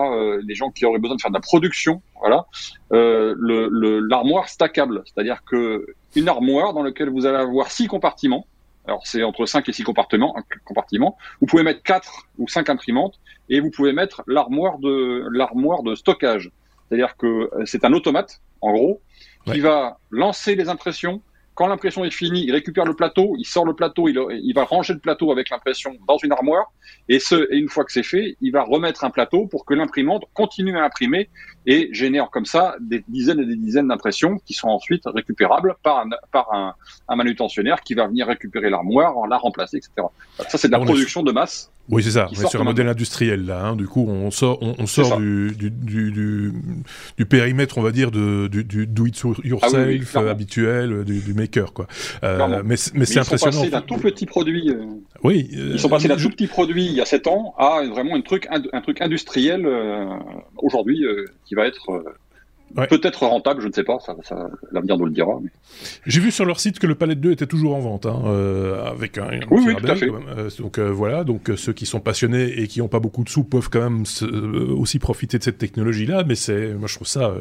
les gens qui auraient besoin de faire de la production, voilà. le l'armoire stackable, c'est-à-dire que une armoire dans laquelle vous allez avoir six compartiments. Alors c'est entre 5 et 6 compartiments, compartiments. Vous pouvez mettre 4 ou 5 imprimantes et vous pouvez mettre l'armoire de l'armoire de stockage. C'est-à-dire que c'est un automate, en gros, qui va lancer les impressions. Quand l'impression est finie, il récupère le plateau, il sort le plateau, il, va ranger le plateau avec l'impression dans une armoire. Et, ce, et une fois que c'est fait, il va remettre un plateau pour que l'imprimante continue à imprimer et génère comme ça des dizaines et des dizaines d'impressions qui sont ensuite récupérables par un, par un, un manutentionnaire qui va venir récupérer l'armoire, la remplacer, etc. Ça, c'est de la production de masse. Oui, c'est ça. Est sur un modèle industriel là. Hein. Du coup, on sort, on, sort du, du, du, du, périmètre, on va dire, de, du, do it yourself ah habituel, du, maker, quoi. Euh, mais mais c'est impressionnant. Ils sont passés d'un tout petit produit. Euh, oui. ils sont passés d'un tout petit produit il y a 7 ans à vraiment un truc, un, truc industriel euh, aujourd'hui qui va être Peut-être rentable, je ne sais pas, ça, ça l'avenir nous le dira. Mais... J'ai vu sur leur site que le Palette 2 était toujours en vente, hein, euh, avec un, oui, oui, tout à fait. Euh, donc euh, voilà, donc euh, ceux qui sont passionnés et qui n'ont pas beaucoup de sous peuvent quand même aussi profiter de cette technologie-là, mais c'est, moi je trouve ça,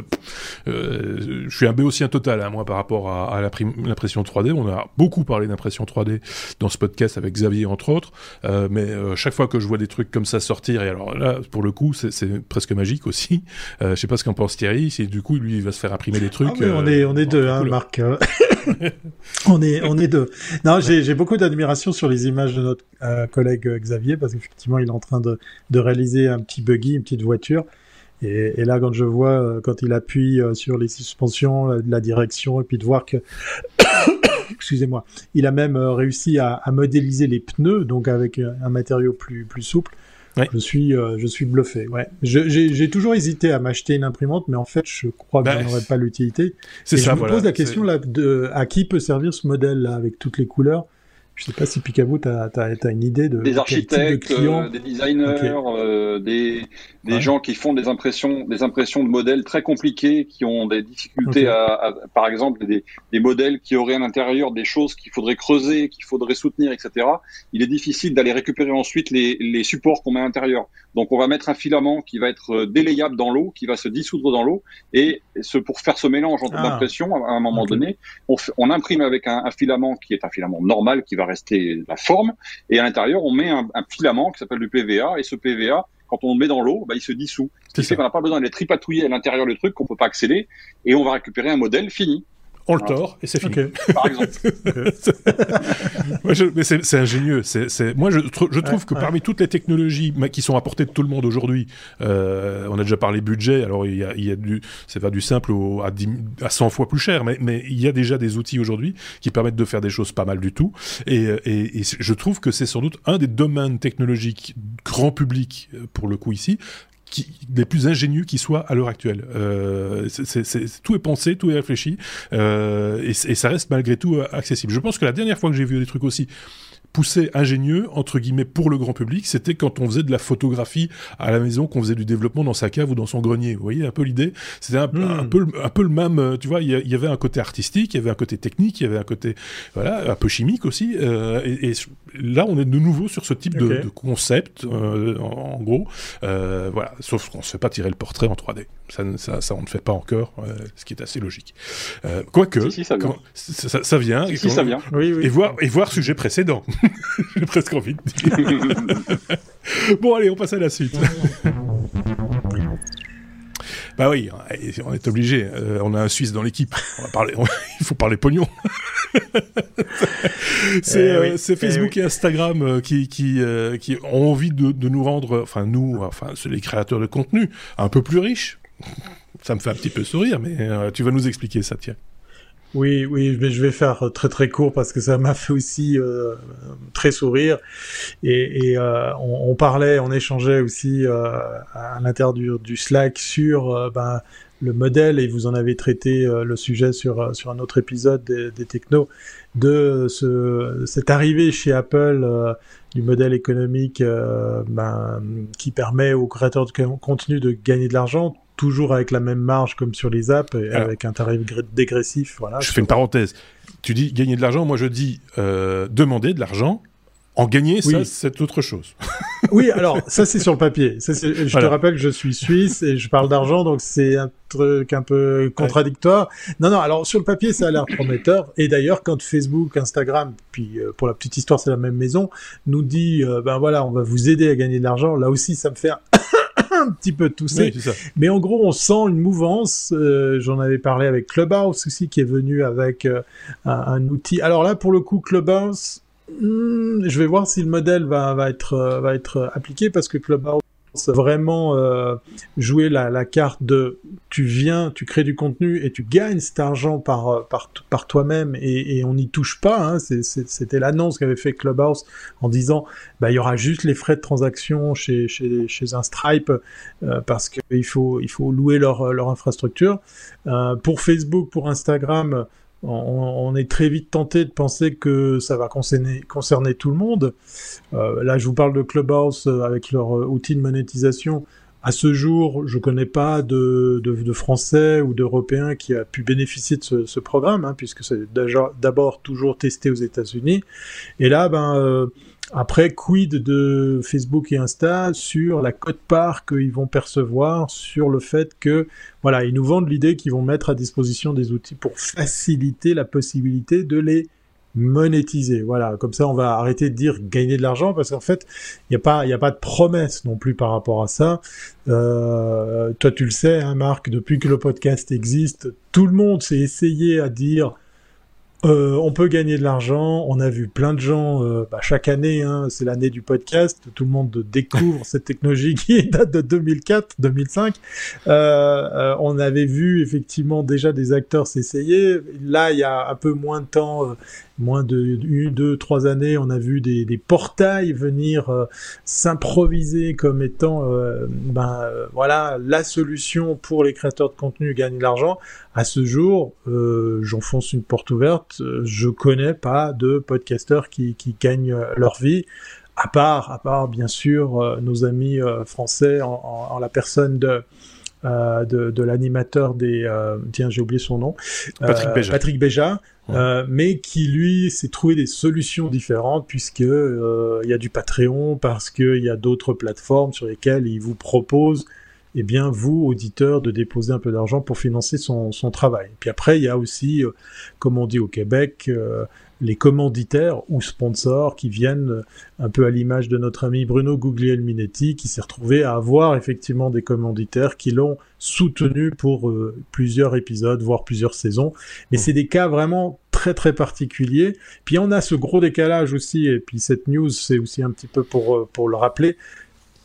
je suis un béotien total, hein, moi par rapport à, à l'impression 3D. On a beaucoup parlé d'impression 3D dans ce podcast avec Xavier entre autres, mais chaque fois que je vois des trucs comme ça sortir, et alors là pour le coup c'est presque magique aussi. je sais pas ce qu'en pense Thierry, c'est du coup, lui, il va se faire imprimer des trucs. Ah on est, on est deux, hein, Marc. <laughs> on est, on est deux. Non, j'ai beaucoup d'admiration sur les images de notre euh, collègue euh, Xavier parce qu'effectivement, il est en train de, de réaliser un petit buggy, une petite voiture. Et, et, là, quand je vois, euh, quand il appuie sur les suspensions, la, direction, et puis de voir que, <coughs> excusez-moi, il a même réussi à, à, modéliser les pneus, donc avec un matériau plus, plus souple. Je suis, euh, je suis bluffé. Ouais. J'ai toujours hésité à m'acheter une imprimante, mais en fait, je crois que bah, j'en aurais pas l'utilité. C'est ça. Je me pose la question là de à qui peut servir ce modèle là avec toutes les couleurs? Je sais pas si Picaboo, tu as, as, une idée de des architectes, euh, des designers, euh, des, des gens qui font des impressions, des impressions de modèles très compliqués, qui ont des difficultés à, par exemple, des, des modèles qui auraient à l'intérieur des choses qu'il faudrait creuser, qu'il faudrait soutenir, etc. Il est difficile d'aller récupérer ensuite les, les supports qu'on met à l'intérieur. Donc, on va mettre un filament qui va être délayable dans l'eau, qui va se dissoudre dans l'eau, et ce, pour faire ce mélange entre ah. d'impression, à un moment donné, on, on, imprime avec un, un, filament qui est un filament normal, qui va rester la forme, et à l'intérieur, on met un, un filament qui s'appelle du PVA, et ce PVA quand on le met dans l'eau, bah, il se dissout. Ce qui fait qu'on n'a pas besoin d'être tripatouillé à l'intérieur du truc, qu'on peut pas accéder, et on va récupérer un modèle fini. On le tord et c'est fini. <laughs> Par exemple. <laughs> mais c'est ingénieux. Moi, je, je trouve que parmi toutes les technologies qui sont à portée de tout le monde aujourd'hui, euh, on a déjà parlé budget. Alors il y a, il y a du, c'est pas du simple au, à, 10, à 100 fois plus cher, mais, mais il y a déjà des outils aujourd'hui qui permettent de faire des choses pas mal du tout. Et, et, et je trouve que c'est sans doute un des domaines technologiques grand public pour le coup ici qui, les plus ingénieux qui soient à l'heure actuelle. Euh, tout est pensé, tout est réfléchi, euh, et, et, ça reste malgré tout euh, accessible. Je pense que la dernière fois que j'ai vu des trucs aussi poussé ingénieux, entre guillemets, pour le grand public, c'était quand on faisait de la photographie à la maison, qu'on faisait du développement dans sa cave ou dans son grenier. Vous voyez un peu l'idée? C'était un, hmm. un, peu, un peu le même, euh, tu vois, il y, avait un côté artistique, il y avait un côté technique, il y avait un côté, voilà, un peu chimique aussi. Euh, et, et, là, on est de nouveau sur ce type de, de, concept, euh, en, gros. Euh, voilà, sauf qu'on se fait pas tirer le portrait en 3D. Ça, ça, ça on ne fait pas encore, euh, ce qui est assez logique. Quoique, si, si, ça, vient. ça, ça, vient. Si, ça vient. Oui, oui. Et voir, et voir sujet précédent. <laughs> J'ai presque envie de dire. <laughs> bon, allez, on passe à la suite. <laughs> Bah oui, on est obligé. Euh, on a un Suisse dans l'équipe. On va parler. <laughs> il faut parler pognon. <laughs> c'est eh euh, eh Facebook et Instagram euh, qui qui, qui ont envie de, de, nous rendre, enfin nous, enfin les créateurs de contenu, un peu plus riches. Ça me fait un petit peu sourire, mais tu vas nous expliquer ça, tiens. Oui, oui, mais je vais faire très très court parce que ça <laughs> m'a fait aussi euh, très sourire. Et, et euh, on, parlait, on échangeait aussi euh, à l'intérieur du, Slack sur euh, ben, le modèle, et vous en avez traité euh, le sujet sur, sur un autre épisode des, des technos, de ce, cette arrivée chez Apple du modèle économique ben, qui permet aux créateurs de contenu de gagner de l'argent toujours avec la même marge comme sur les apps et avec un tarif dégressif. Voilà, je fais une parenthèse. Tu dis gagner de l'argent, moi je dis euh, demander de l'argent. En gagner, ça, c'est autre chose. <laughs> oui, alors, ça, c'est sur le papier. Ça, je te rappelle que je suis suisse et je parle d'argent, donc c'est un truc un peu contradictoire. Non, non, alors, sur le papier, ça a l'air prometteur. Et d'ailleurs, quand Facebook, Instagram, puis euh, pour la petite histoire, c'est la même maison, nous dit, euh, ben voilà, on va vous aider à gagner de l'argent, là aussi, ça me fait un petit peu toussé. mais en gros, on sent une mouvance. Euh, j'en avais parlé avec Clubhouse aussi, qui est venu avec euh, un, outil. Alors là, pour le coup, Clubhouse, hmm, je vais voir si le modèle va, va, être, euh, va être appliqué parce que Clubhouse vraiment euh, jouer la, la, carte de tu viens, tu crées du contenu et tu gagnes cet argent par euh, par, par toi-même et, et on n'y touche pas. Hein. C'était l'annonce qu'avait fait Clubhouse en disant bah il y aura juste les frais de transaction chez chez, chez un Stripe euh, parce qu'il faut il faut louer leur leur infrastructure. Euh, pour Facebook, pour Instagram on, est très vite tenté de penser que ça va concerner, concerner tout le monde. Euh, là, je vous parle de Clubhouse euh, avec leur euh, outil de monétisation. À ce jour, je connais pas de, de, Français ou d'Européens qui a pu bénéficier de ce, ce programme, hein, puisque c'est d'abord toujours testé aux États-Unis. Et là, ben, après, quid de Facebook et Insta sur la cote-part qu'ils vont percevoir, sur le fait que, voilà, ils nous vendent l'idée qu'ils vont mettre à disposition des outils pour faciliter la possibilité de les monétiser. Voilà, comme ça, on va arrêter de dire gagner de l'argent parce qu'en fait, il n'y a pas, il a pas de promesse non plus par rapport à ça. Euh, toi, tu le sais, hein, Marc, depuis que le podcast existe, tout le monde s'est essayé à dire euh, on peut gagner de l'argent. On a vu plein de gens euh, bah, chaque année. Hein, c'est l'année du podcast. Tout le monde découvre <laughs> cette technologie qui date de 2004, 2005. Euh, on avait vu effectivement déjà des acteurs s'essayer. Là, il y a un peu moins de temps moins de une, deux, trois années, on a vu des, des portails venir euh, s'improviser comme étant, euh, ben euh, voilà, la solution pour les créateurs de contenu gagner de l'argent. À ce jour, j'enfonce une porte ouverte. Je connais pas de podcasteurs qui, qui gagnent leur vie à part, à part bien sûr nos amis français en, en, la personne de euh, de, de l'animateur des euh, tiens j'ai oublié son nom Patrick Béja, Patrick Béja euh, mais qui lui s'est trouvé des solutions différentes puisque euh, il y a du Patreon, parce qu'il y a d'autres plateformes sur lesquelles il vous propose, eh bien vous auditeurs, de déposer un peu d'argent pour financer son, son travail. Puis après il y a aussi, euh, comme on dit au Québec, les commanditaires ou sponsors qui viennent un peu à l'image de notre ami Bruno Guglielminetti qui s'est retrouvé à avoir effectivement des commanditaires qui l'ont soutenu pour euh, plusieurs épisodes, voire plusieurs saisons. Mais c'est des cas vraiment très très particuliers. Puis on a ce gros décalage aussi, et puis cette news c'est aussi un petit peu pour, euh, pour le rappeler,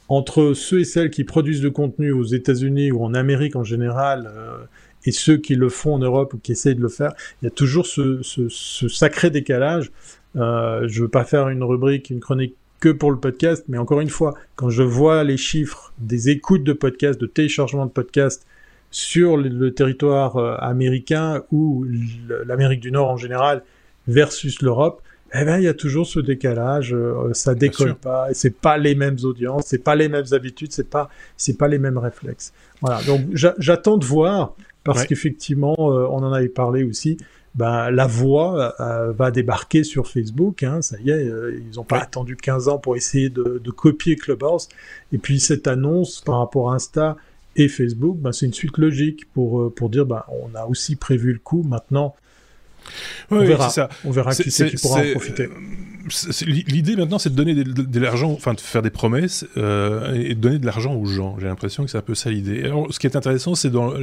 entre ceux et celles qui produisent du contenu aux États-Unis ou en Amérique en général, euh, et ceux qui le font en Europe ou qui essayent de le faire, il y a toujours ce, sacré décalage. Euh, je veux pas faire une rubrique, une chronique que pour le podcast, mais encore une fois, quand je vois les chiffres des écoutes de podcasts, de téléchargement de podcasts sur le, territoire euh, américain ou l'Amérique du Nord en général versus l'Europe, eh ben il y a toujours ce décalage, euh, ça décolle pas, c'est pas les mêmes audiences, c'est pas les mêmes habitudes, c'est pas c'est pas les mêmes réflexes. Voilà, donc j'attends de voir parce qu'effectivement, euh, on en avait parlé aussi. Ben, la voix euh, va débarquer sur Facebook. Hein, ça y est, euh, ils n'ont pas attendu 15 ans pour essayer de, de, copier Clubhouse. Et puis cette annonce par rapport à Insta et Facebook, ben, c'est une suite logique pour pour dire ben, on a aussi prévu le coup. Maintenant, on verra. Ça. On verra qui c'est qui pourra en profiter. L'idée maintenant, c'est de donner de, l'argent, enfin de faire des promesses euh, et de donner de l'argent aux gens. J'ai l'impression que c'est un peu ça l'idée. Alors, ce qui est intéressant, c'est dans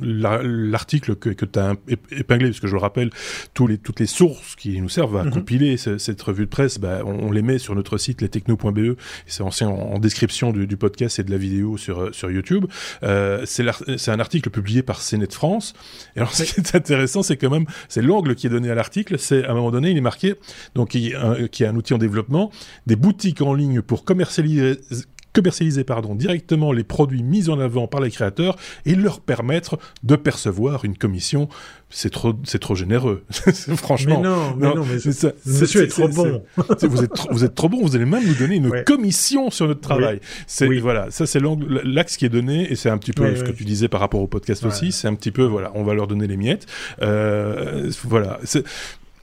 l'article que, que tu as épinglé, parce que je le rappelle, tous les, toutes les sources qui nous servent à mhm. compiler cette revue de presse, bah, on, les met sur notre site lestechno.be. C'est en, en, description du, podcast et de la vidéo sur, sur YouTube. Euh, c'est un article publié par CNET France. Et alors, ce qui est intéressant, c'est quand même, c'est l'angle qui est donné à l'article. C'est à un moment donné, il est marqué, donc il qui est un outil en développement, des boutiques en ligne pour commercialiser commercialiser pardon, directement les produits mis en avant par les créateurs et leur permettre de percevoir une commission. C'est trop, c'est trop généreux. <laughs> Franchement. Mais non, mais non, mais ça, monsieur est, trop bon. vous êtes, vous êtes trop bon. Vous allez même nous donner une commission sur notre travail. C'est voilà, ça c'est l'axe qui est donné et c'est un petit peu ce que tu disais par rapport au podcast aussi. C'est un petit peu voilà, on va leur donner les miettes. Euh, voilà.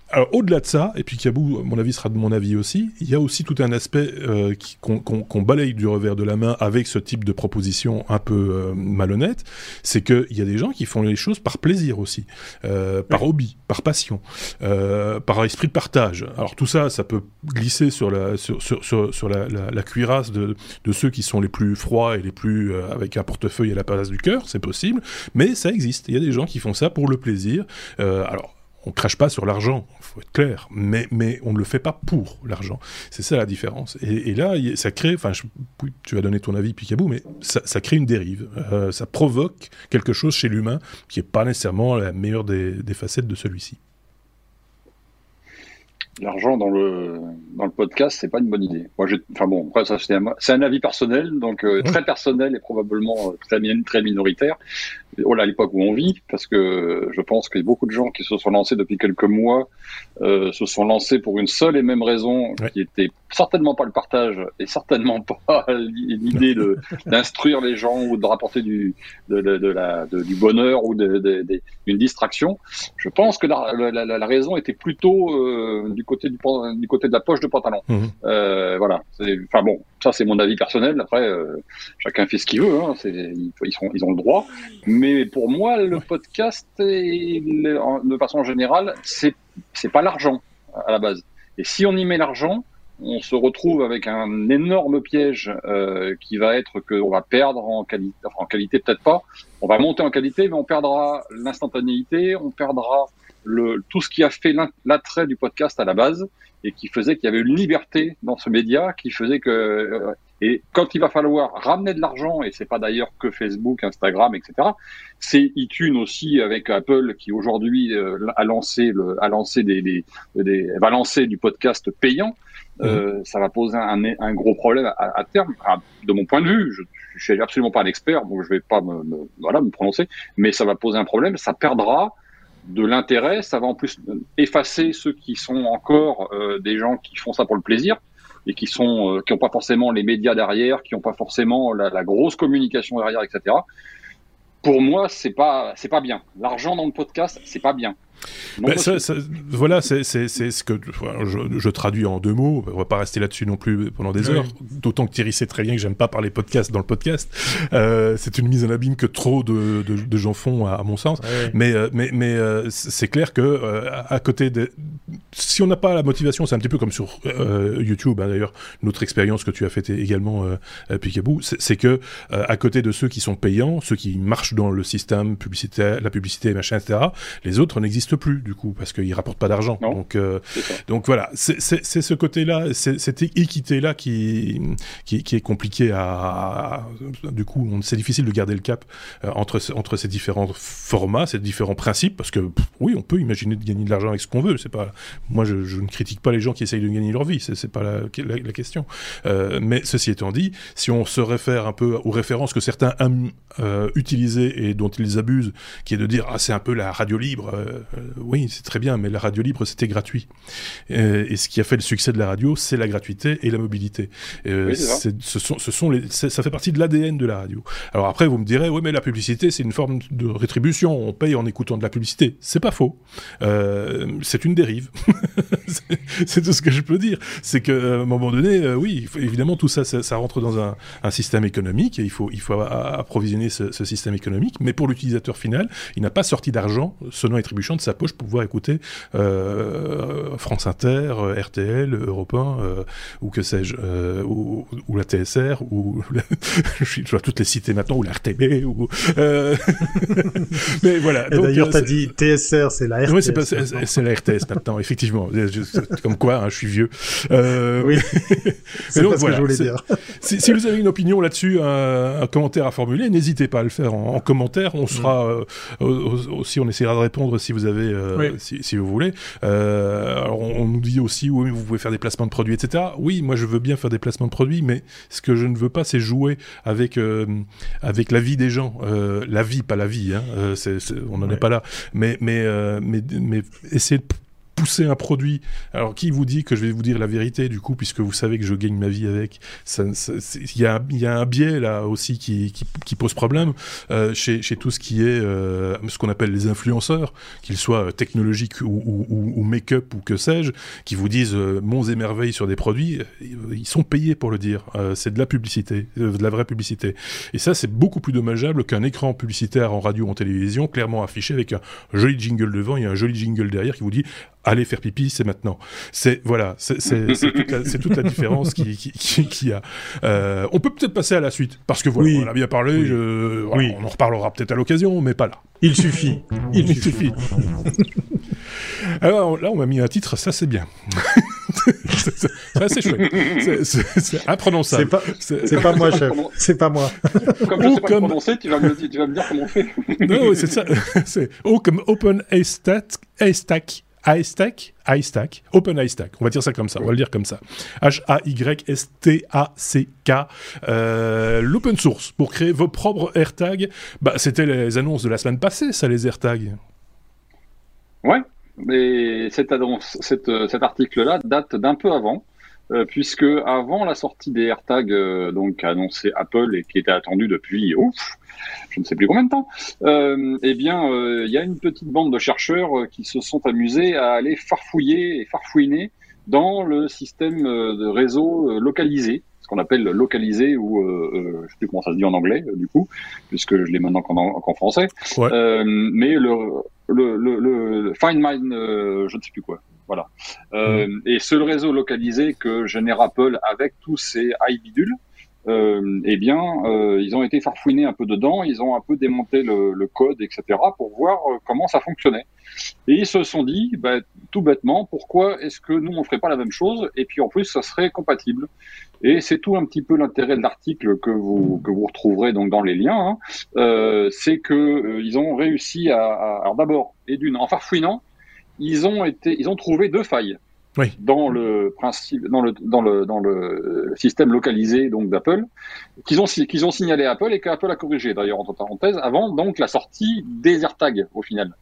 Alors au-delà de ça, et puis Kabou, mon avis sera de mon avis aussi, il y a aussi tout un aspect euh, qu'on balaye du revers de la main avec ce type de proposition un peu euh, malhonnête, c'est qu'il y a des gens qui font les choses par plaisir aussi, euh, par hobby, par passion, par esprit de partage. Alors tout ça, ça peut glisser sur la, sur, sur, sur, la, la, cuirasse de, de, ceux qui sont les plus froids et les plus avec un portefeuille à la place du cœur, c'est possible, mais ça existe. Il y a des gens qui font ça pour le plaisir. alors on crache pas sur l'argent, faut être clair, mais, mais on ne le fait pas pour l'argent. C'est ça la différence. Et, là, ça crée, enfin, tu vas donner ton avis, Picabou, mais ça, crée une dérive. Euh, ça provoque quelque chose chez l'humain qui n'est pas nécessairement la meilleure des, facettes de celui-ci. L'argent dans le dans le podcast, c'est pas une bonne idée. Moi, enfin bon, après ça c'est un, avis personnel, donc euh, très personnel et probablement euh, très, très minoritaire à l'époque où on vit, parce que je pense qu'il y a beaucoup de gens qui se sont lancés depuis quelques mois, euh, se sont lancés pour une seule et même raison, qui était certainement pas le partage et certainement pas <laughs> l'idée d'instruire les gens ou de rapporter du de, de, de la de, du bonheur ou d'une distraction. Je pense que la, la, la raison était plutôt euh, du côté du, du côté de la poche de pantalon. Mmh. Euh, voilà. Enfin bon, ça c'est mon avis personnel. Après, euh, chacun fait ce qu'il veut. Hein. Ils, ils, sont, ils ont le droit. Mais pour moi, le podcast, de façon générale, c'est c'est pas l'argent à la base. Et si on y met l'argent, on se retrouve avec un énorme piège euh, qui va être qu'on va perdre en qualité, enfin en qualité peut-être pas, on va monter en qualité, mais on perdra l'instantanéité, on perdra le, tout ce qui a fait l'attrait du podcast à la base et qui faisait qu'il y avait une liberté dans ce média, qui faisait que euh, et quand il va falloir ramener de l'argent, et c'est pas d'ailleurs que Facebook, Instagram, etc. C'est iTunes aussi avec Apple qui aujourd'hui euh, a lancé le, a lancé des, des, des, va lancer du podcast payant. Euh, mhm. ça va poser un, un gros problème à, à terme. de mon point de vue, je, je suis absolument pas un expert, donc je vais pas me, me, voilà me prononcer, mais ça va poser un problème. Ça perdra de l'intérêt. Ça va en plus effacer ceux qui sont encore euh, des gens qui font ça pour le plaisir et qui sont euh, qui n'ont pas forcément les médias derrière, qui n'ont pas forcément la, la, grosse communication derrière, etc. Pour moi, c'est pas c'est pas bien. L'argent dans le podcast, c'est pas bien. Ben, ça, ça, voilà, c'est ce que je, je, traduis en deux mots. On va pas rester là-dessus non plus pendant des heures. D'autant que Thierry sait très bien que j'aime pas parler podcast dans le podcast. Euh, c'est une mise en abîme que trop de, de, de gens font, à, mon sens. Mais, euh, mais, mais euh, c'est clair que euh, à côté de, si on n'a pas la motivation, c'est un petit peu comme sur YouTube. Hein, D'ailleurs, notre expérience que tu as faite également, Picaboo, c'est que à côté de ceux qui sont payants, ceux qui marchent dans le système publicitaire, la publicité, machin, etc., les autres n'existent plus du coup parce qu'ils rapportent pas d'argent. Donc, euh, donc voilà, c'est ce côté-là, cette équité-là qui, qui, qui est compliqué à, du coup, c'est difficile de garder le cap euh, entre entre ces différents formats, ces différents principes, parce que oui, on peut imaginer de gagner de l'argent avec ce qu'on veut. C'est pas, moi, je, je, ne critique pas les gens qui essayent de gagner leur vie, c'est pas la, la, question. Euh, mais ceci étant dit, si on se réfère un peu aux références que certains aiment utiliser et dont ils abusent, qui est de dire ah c'est un peu la radio libre. Euh, oui, c'est très bien, mais la radio libre, c'était gratuit. Et, ce qui a fait le succès de la radio, c'est la gratuité et la mobilité. Euh, ce sont, ce sont les, ça fait partie de l'ADN de la radio. Alors après, vous me direz, oui, mais la publicité, c'est une forme de rétribution. On paye en écoutant de la publicité. C'est pas faux. Euh, c'est une dérive. <laughs> c'est tout ce que je peux dire. C'est qu'à un moment donné, euh, oui, évidemment, tout ça, ça, rentre dans un, un, système économique et il faut, il faut approvisionner ce, ce système économique. Mais pour l'utilisateur final, il n'a pas sorti d'argent, sonnant et trébuchant, de sa poche pour pouvoir écouter euh, France Inter, euh, RTL, Europe 1, euh, ou que sais-je, ou, ou, la TSR, ou <laughs> je dois toutes les citer maintenant, ou la RTB, ou <laughs> mais voilà. D'ailleurs, t'as dit TSR, c'est la RTS. c'est la RTS maintenant, effectivement. Comme quoi, hein, je suis vieux. oui. <laughs> c'est ce que je voulais dire. Si, si, vous avez une opinion là-dessus, un, un, commentaire à formuler, n'hésitez pas à le faire en, en commentaire. On sera mm. aussi, on essaiera de répondre si vous avez si, si, vous voulez. Euh, alors on, nous dit aussi, oui, vous pouvez faire des placements de produits, etc. Oui, moi je veux bien faire des placements de produits, mais ce que je ne veux pas, c'est jouer avec euh, avec la vie des gens, euh, la vie, pas la vie. Hein. Euh, on n'en est pas là, mais mais euh, mais mais essayer de pousser un produit. Alors, qui vous dit que je vais vous dire la vérité, du coup, puisque vous savez que je gagne ma vie avec? Il y, a, y, a, un biais, là, aussi, qui, qui, pose problème euh, chez, chez, tout ce qui est euh, ce qu'on appelle les influenceurs, qu'ils soient technologiques ou, make-up ou que sais-je, qui vous disent euh, monts et merveilles sur des produits. Ils sont payés pour le dire. Euh, c'est de la publicité, euh, de la vraie publicité. Et ça, c'est beaucoup plus dommageable qu'un écran publicitaire en radio ou en télévision, clairement affiché avec un joli jingle devant et un joli jingle derrière qui vous dit aller faire pipi, c'est maintenant. C'est voilà, c'est <laughs> toute, toute, la différence qui, qui, qui, qui a. Euh, on peut peut-être passer à la suite parce que voilà, on a bien parlé. Oui. Je, voilà, oui. On en reparlera peut-être à l'occasion, mais pas là. Il suffit. Il, Il suffit. <laughs> Alors là, on m'a mis un titre, ça c'est bien. <laughs> c'est assez chouette. C'est imprononçable. C'est pas, pas moi, chef. C'est pas moi. Comme je sais pas comme... prononcer, tu vas, me, tu vas me dire comment on fait. non, c'est ça. C'est O comme Open Haystack iStack, iStack, Open iStack, on va dire ça comme ça, on va le dire comme ça. H-A-Y-S-T-A-C-K, euh, l'open source pour créer vos propres AirTags. Bah, c'était les annonces de la semaine passée, ça, les AirTags. Ouais, mais cette annonce, cette, cet article-là date d'un peu avant. Euh, puisque avant la sortie des AirTags, euh, donc annoncé Apple et qui était attendu depuis ouf, je ne sais plus combien de temps, euh, eh bien, euh, il y a une petite bande de chercheurs euh, qui se sont amusés à aller farfouiller et farfouiner dans le système de réseau localisé, ce qu'on appelle localisé ou euh, je sais plus comment ça se dit en anglais du coup, puisque je l'ai maintenant qu'en français. Ouais. mais le le, le, le Find Mine, je ne sais plus quoi. Voilà. Mmh. Et ce réseau localisé que génère Apple avec tous ces iBidules, euh, eh bien, euh, ils ont été farfouinés un peu dedans, ils ont un peu démonté le, le code, etc., pour voir euh, comment ça fonctionnait. Et ils se sont dit, bah, tout bêtement, pourquoi est-ce que nous on ferait pas la même chose Et puis en plus, ça serait compatible. Et c'est tout un petit peu l'intérêt de l'article que vous que vous retrouverez donc dans les liens. Hein. Euh, c'est que euh, ils ont réussi à, à alors d'abord et d'une en farfouinant, ils ont été, ils ont trouvé deux failles oui. dans le principe, dans le dans le dans le système localisé donc d'Apple, qu'ils ont qu'ils ont signalé à Apple et qu'Apple a corrigé d'ailleurs entre parenthèses avant donc la sortie des AirTags au final.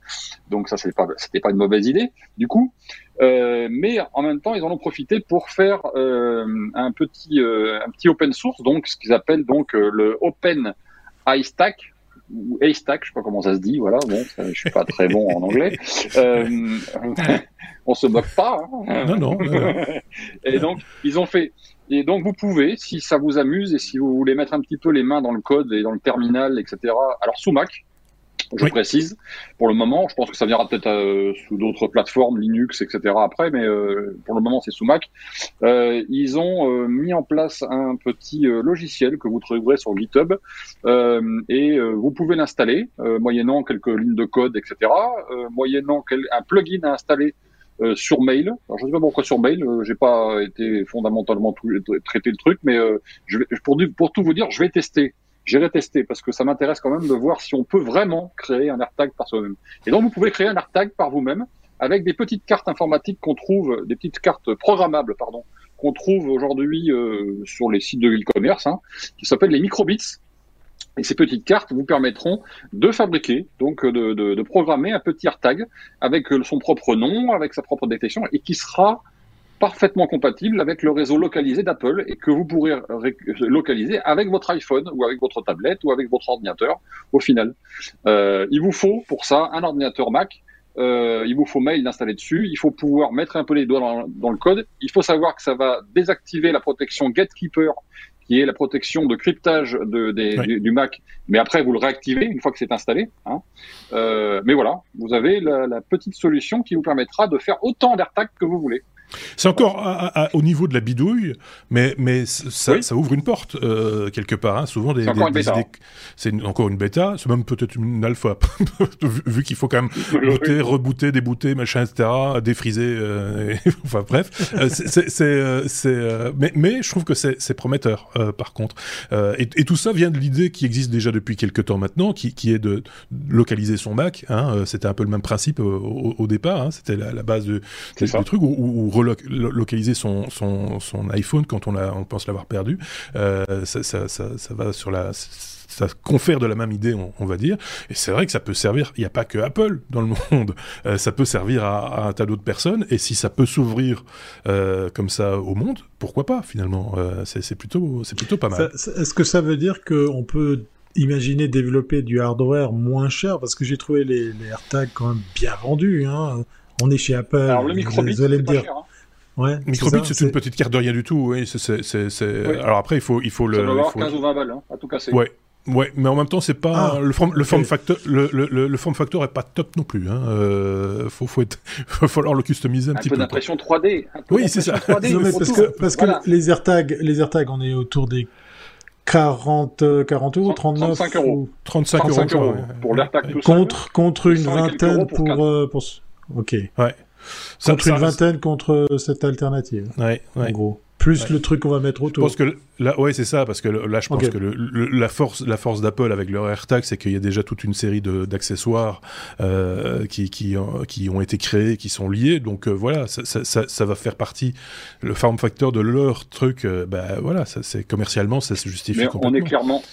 Donc ça c'est pas c'était pas une mauvaise idée du coup, euh, mais en même temps ils en ont profité pour faire euh, un petit euh, un petit open source donc ce qu'ils appellent donc le Open iStack ou haystack, je sais pas comment ça se dit, voilà, bon, je suis pas très bon en anglais. <laughs> Euh, on se moque pas. Hein. Non, non. <laughs> et donc, ils ont fait. Et donc, vous pouvez, si ça vous amuse et si vous voulez mettre un petit peu les mains dans le code et dans le terminal, etc. Alors sous Mac, je précise. Pour le moment, je pense que ça viendra peut-être euh, sous d'autres plateformes, Linux, etc. après, mais euh, pour le moment, c'est sous Mac. Euh, ils ont mis en place un petit logiciel que vous trouverez sur GitHub et vous pouvez l'installer moyennant quelques lignes de code, etc. moyennant un plugin à installer sur mail. Alors, je ne sais pas pourquoi sur mail. Euh, j'ai pas été fondamentalement traité le truc, mais je vais, pour, pour tout vous dire, je vais tester j'irai tester parce que ça m'intéresse quand même de voir si on peut vraiment créer un AirTag par soi-même. Et donc, vous pouvez créer un AirTag par vous-même avec des petites cartes informatiques qu'on trouve, des petites cartes programmables, pardon, qu'on trouve aujourd'hui euh, sur les sites de e-commerce, hein, qui s'appellent les microbits. Et ces petites cartes vous permettront de fabriquer, donc de, de, de programmer un petit AirTag avec son propre nom, avec sa propre détection, et qui sera parfaitement compatible avec le réseau localisé d'Apple et que vous pourrez localiser avec votre iPhone ou avec votre tablette ou avec votre ordinateur au final. Euh, il vous faut pour ça un ordinateur Mac, euh, il vous faut mail installé dessus, il faut pouvoir mettre un peu les doigts dans, le code, il faut savoir que ça va désactiver la protection Gatekeeper qui est la protection de cryptage de, du, Mac, mais après vous le réactivez une fois que c'est installé. Hein. Euh, mais voilà, vous avez la, la petite solution qui vous permettra de faire autant d'AirTag que vous voulez. C'est encore au niveau de la bidouille, mais, mais ça, ça ouvre une porte euh, quelque part. Hein. Souvent, des, c'est encore, une bêta, c'est même peut-être une alpha, <laughs> vu qu'il faut quand même booter, rebooter, débooter, machin, etc., défriser. Euh, <laughs> enfin bref, euh, c'est, c'est, mais, mais je trouve que c'est, prometteur, par contre. Et, et, tout ça vient de l'idée qui existe déjà depuis quelques temps maintenant, qui, qui est de localiser son Mac. Hein. C'était un peu le même principe au, départ. Hein. C'était la, base du, truc où, où relocaliser son, iPhone quand on, pense l'avoir perdu. Euh, ça, va sur la ça confère de la même idée, on, va dire. Et c'est vrai que ça peut servir. Il n'y a pas que Apple dans le <laughs> monde. Euh, ça peut servir à, un tas d'autres personnes. Et si ça peut s'ouvrir euh, comme ça au monde, pourquoi pas finalement? C'est plutôt, plutôt pas mal. Est-ce que ça veut dire qu'on peut imaginer développer du hardware moins cher? Parce que j'ai trouvé les, les AirTags quand même bien vendus. Hein. On est chez Apple. Alors le microbit, vous allez me dire. Cher, hein. Ouais, Microbit, c'est une petite carte de rien du tout. Oui, c'est. Alors après, il faut, il faut le. Ça doit avoir 15 ou 20 balles, hein, à tout casser. Ouais. Ouais, mais en même temps, c'est pas ah, le form, le form factor, le, le, le, form factor est pas top non plus. Hein. Euh, faut, faut être, <laughs> va falloir le customiser un, petit peu. Un peu d'impression 3D. oui, c'est ça. 3D, non, mais parce que, parce que les AirTags, les AirTags, on est autour des 40, 40 euros, 39 35 euros. 35, 35 euros, pour l'AirTag Contre, contre une vingtaine pour, pour, euh, pour, ok. Ouais. Contre une vingtaine contre cette alternative. Ouais, En gros. Plus le truc qu'on va mettre autour. Je pense que là, ouais, c'est ça, parce que là, je pense que la force, la force d'Apple avec leur AirTag, c'est qu'il y a déjà toute une série d'accessoires euh, qui, qui, qui, ont été créés, qui sont liés. Donc euh, voilà, ça, ça, ça, va faire partie le form factor de leur truc. Euh, bah voilà, ça, c'est commercialement, ça se justifie Mais complètement. On est clairement,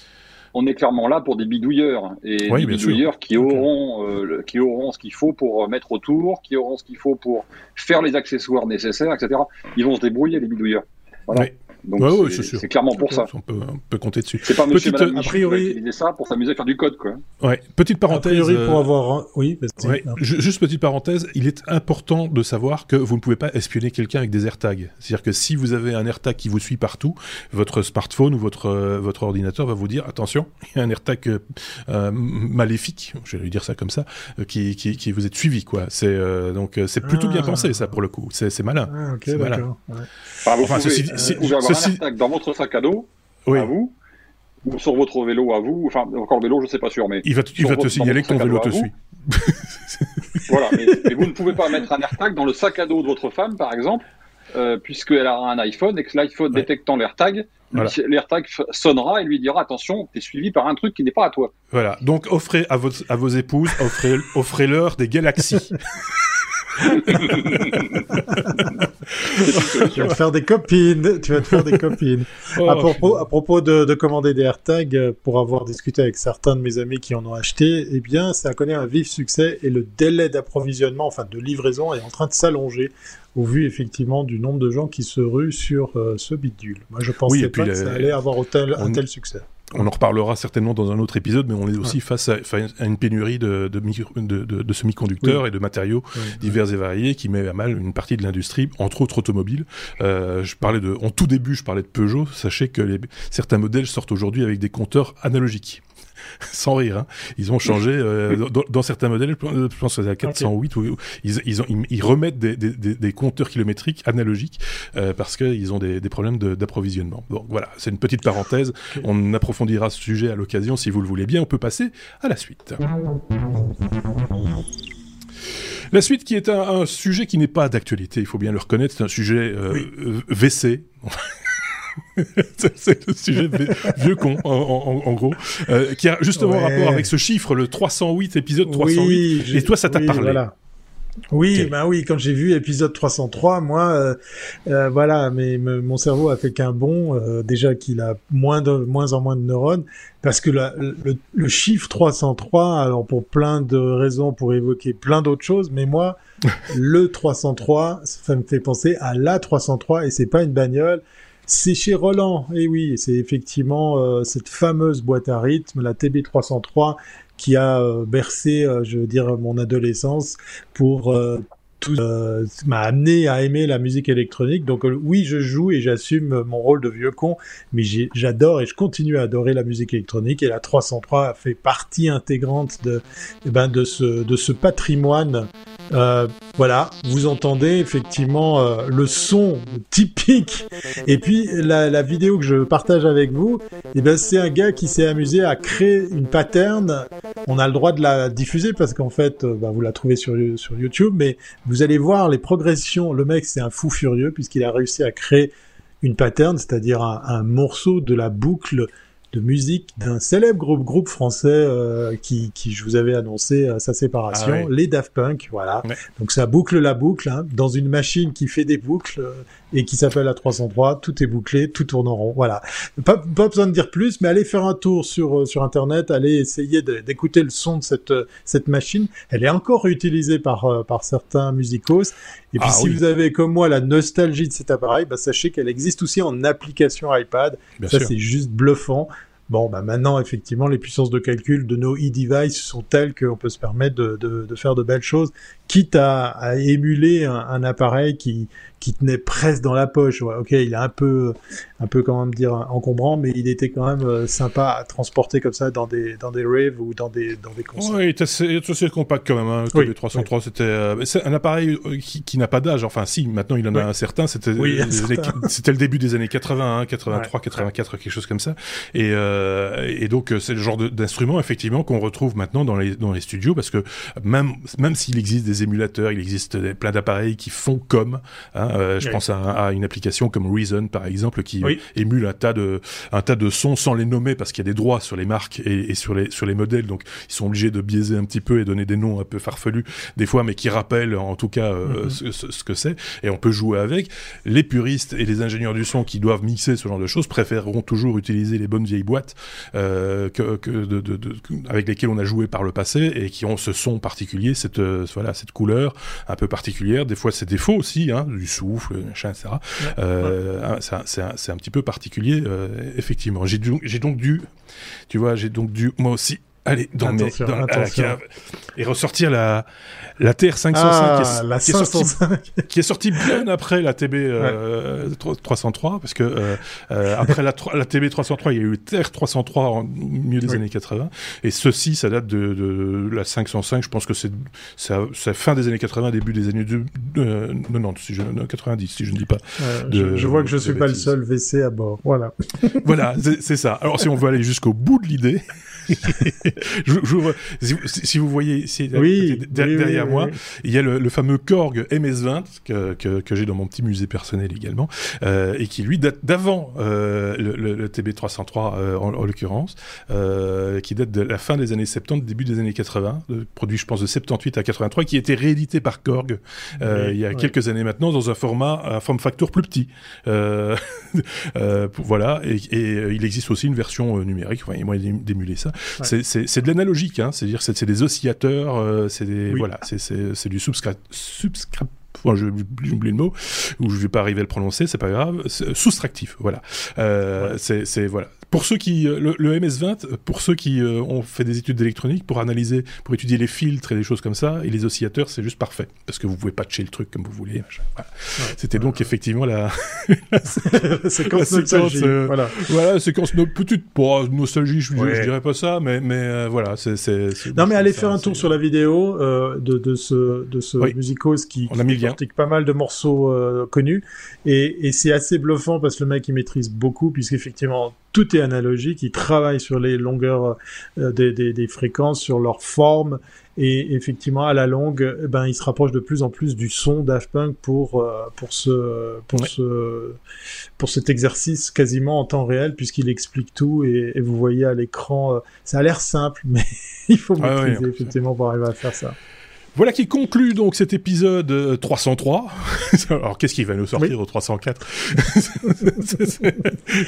on est clairement là pour des bidouilleurs et des bidouilleurs qui auront euh, qui auront ce qu'il faut pour mettre autour, qui auront ce qu'il faut pour faire les accessoires nécessaires, etc. Ils vont se débrouiller les bidouilleurs. Voilà. Donc c'est clairement pour ça. On peut, peut compter dessus. C'est pas Monsieur Petite, a priori, qui ça pour s'amuser à faire du code, quoi. Ouais. Petite parenthèse. A priori, pour avoir, oui. Ouais. Juste petite parenthèse. Il est important de savoir que vous ne pouvez pas espionner quelqu'un avec des AirTags. C'est-à-dire que si vous avez un AirTag qui vous suit partout, votre smartphone ou votre euh, votre ordinateur va vous dire attention, <laughs> il y a un AirTag euh, euh maléfique, je vais lui dire ça comme ça, euh, qui, qui, qui vous est suivi, quoi. C'est euh, donc c'est plutôt bien ah. pensé ça pour le coup. C'est malin. Ah, ok, d'accord. Ouais. Enfin, ceci, euh, ceci... dans votre sac à dos, oui. à vous, ou sur votre vélo à vous, enfin, encore le vélo, je sais pas sûr, mais. Il va, il va te signaler que ton vélo te suit. voilà, mais, mais, vous ne pouvez pas mettre un AirTag dans le sac à dos de votre femme, par exemple, euh, puisqu'elle a un iPhone et que l'iPhone ouais. détectant l'AirTag, voilà. l'AirTag sonnera et lui dira attention, t'es suivi par un truc qui n'est pas à toi. Voilà, donc offrez à, votre, à vos épouses, offrez, offrez-leur des galaxies. <laughs> <laughs> tu vas te faire des copines, tu vas te faire des copines. Oh, à propos, à propos de, de, commander des AirTags, euh, pour avoir discuté avec certains de mes amis qui en ont acheté, eh bien, ça connaît un vif succès et le délai d'approvisionnement, enfin de livraison, est en train de s'allonger au vu effectivement du nombre de gens qui se ruent sur euh, ce bidule. Moi, je pensais oui, pas que ça allait avoir un tel succès On en reparlera certainement dans un autre épisode, mais on est aussi face à, une pénurie de, de, de, semi-conducteurs et de matériaux divers et variés qui met à mal une partie de l'industrie, entre autres automobile. Euh, je parlais de, en tout début, je parlais de Peugeot. Sachez que les, certains modèles sortent aujourd'hui avec des compteurs analogiques. <laughs> sans rire. Hein. Ils ont changé euh, dans, certains modèles. Je pense que c'est à 408 où ils, ils, ont, ils, remettent des, des, des, compteurs kilométriques analogiques euh, parce qu'ils ont des, problèmes d'approvisionnement. Donc voilà, c'est une petite parenthèse. On approfondira ce sujet à l'occasion si vous le voulez bien. On peut passer à la suite. La suite qui est un, sujet qui n'est pas d'actualité, il faut bien le reconnaître, c'est un sujet euh, WC. <laughs> c'est le sujet de vieux con, en, gros, euh, qui a justement rapport avec ce chiffre, le 308, épisode 308. et toi, ça t'a parlé. Oui, bah oui, quand j'ai vu épisode 303, moi, euh, euh, voilà, mais mon cerveau a fait qu'un bond, euh, déjà qu'il a moins de moins en moins de neurones, parce que le, le, chiffre 303, alors pour plein de raisons, pour évoquer plein d'autres choses, mais moi, <laughs> le 303, ça me fait penser à la 303, et c'est pas une bagnole, c'est chez Roland, et oui, c'est effectivement euh, cette fameuse boîte à rythme, la TB303, qui a euh, bercé, euh, je veux dire, mon adolescence pour tout m'a amené à aimer la musique électronique. Donc oui, je joue et j'assume mon rôle de vieux con, mais j'adore et je continue à adorer la musique électronique et la 303 fait partie intégrante de, eh ben, de ce de ce patrimoine euh, voilà, vous entendez effectivement euh, le son typique. Et puis la, vidéo que je partage avec vous, eh ben, c'est un gars qui s'est amusé à créer une pattern. On a le droit de la diffuser parce qu'en fait, euh, bah, vous la trouvez sur, sur YouTube, mais vous allez voir les progressions. Le mec, c'est un fou furieux puisqu'il a réussi à créer une pattern, c'est-à-dire un morceau de la boucle de musique d'un célèbre groupe, groupe français euh, qui, qui, je vous avais annoncé euh, sa séparation, ah les Daft Punk, voilà. Donc ça boucle la boucle hein, dans une machine qui fait des boucles euh, et qui s'appelle la 303. Tout est bouclé, tout tourne en rond, voilà. Pas, pas besoin de dire plus, mais allez faire un tour sur sur internet, allez essayer d'écouter le son de cette cette machine. Elle est encore utilisée par par certains musicos. Et puis ah si vous avez comme moi la nostalgie de cet appareil, bah, sachez qu'elle existe aussi en application iPad. ça c'est juste bluffant. Bon, bah maintenant, effectivement, les puissances de calcul de nos e-devices sont telles qu'on peut se permettre de, de, de, faire de belles choses, quitte à, à émuler un, un, appareil qui, qui tenait presque dans la poche. ok, il est un peu, un peu comment me dire, encombrant, mais il était quand même euh, sympa à transporter comme ça dans des, dans des raves ou dans des, dans des concerts. Oui, il était assez, compact quand même. Hein. Le 303, c'était, euh, un appareil euh, qui, qui n'a pas d'âge. Enfin, si, maintenant il en a un certain. C'était, c'était le début des années 80, 83, 84, quelque chose comme ça. Et, et donc c'est le genre d'instrument effectivement qu'on retrouve maintenant dans les, dans les studios parce que même, même s'il existe des émulateurs, il existe plein d'appareils qui font comme. Hein, euh, je pense à, une application comme Reason par exemple qui émule un tas de un tas de sons sans les nommer parce qu'il y a des droits sur les marques et, sur les sur les modèles donc ils sont obligés de biaiser un petit peu et donner des noms un peu farfelus des fois mais qui rappellent en tout cas euh, mm-hmm. ce, que c'est et on peut jouer avec. Les puristes et les ingénieurs du son qui doivent mixer ce genre de choses préféreront toujours utiliser les bonnes vieilles boîtes euh, que, que de, avec lesquelles on a joué par le passé et qui ont ce son particulier, cette voilà cette couleur un peu particulière. Des fois c'est défaut aussi hein, du son souffle, machin, etc. Euh, c'est un, petit peu particulier, euh, effectivement. J'ai donc dû, tu vois, j'ai donc dû, moi aussi, aller dans, mes, dans la cave et ressortir la, la TR505 ah, qui, est, qui, est sortie, bien après la TB 303 euh, parce que euh, euh, après la, la, TB 303 il y a eu le TR303 en milieu des années 80 et ceci ça date de, de la 505 je pense que c'est c'est fin des années 80 début des années 90 si je, 90 si je ne dis pas je, vois que je suis pas le seul WC à bord. Voilà. Voilà c'est ça. Alors si on veut aller jusqu'au bout de l'idée <laughs> <laughs> je, si, vous voyez ici, derrière moi, il y a le, fameux Korg MS-20 que, que, j'ai dans mon petit musée personnel également, euh, et qui lui date d'avant euh, le, TB303 euh, en, l'occurrence, qui date de la fin des années 70, début des années 80, produit je pense de 78 à 83, qui a été réédité par Korg il y a quelques années maintenant dans un format, un form factor plus petit. <laughs> voilà, et, il existe aussi une version numérique, enfin, il y a moyen d'émuler ça. C'est de l'analogique, hein, c'est-à-dire c'est des oscillateurs, euh, c'est voilà, c'est du subscribe Enfin, j'ai oublié le mot, ou je vais pas arriver à le prononcer, c'est pas grave. Soustractif, voilà. Euh, C'est voilà pour ceux qui le, MS20, pour ceux qui ont fait des études d'électronique, pour analyser, pour étudier les filtres et des choses comme ça, et les oscillateurs, c'est juste parfait parce que vous pouvez patcher le truc comme vous voulez. C'était donc effectivement la, <laughs> la séquence, nostalgie. voilà. voilà, séquence no petite pour nostalgie, je, je, dirais pas ça, mais mais voilà, c'est non mais allez faire un tour sur la vidéo de, de ce de ce musicos qui, On a mis pas mal de morceaux euh, connus et, et c'est assez bluffant parce que le mec il maîtrise beaucoup puisqu'effectivement tout est analogique, il travaille sur les longueurs euh, des, des, des, fréquences, sur leur forme. Et effectivement à la longue, eh ben il se rapproche de plus en plus du son Daft Punk pour euh, pour ce pour ce pour cet exercice quasiment en temps réel puisqu'il explique tout et, et, vous voyez à l'écran, ça a l'air simple <laughs> mais il faut ah maîtriser effectivement pour arriver à faire ça. Voilà qui conclut donc cet épisode 303. Euh, <laughs> Alors qu'est-ce qu'il va nous sortir au 304 <laughs>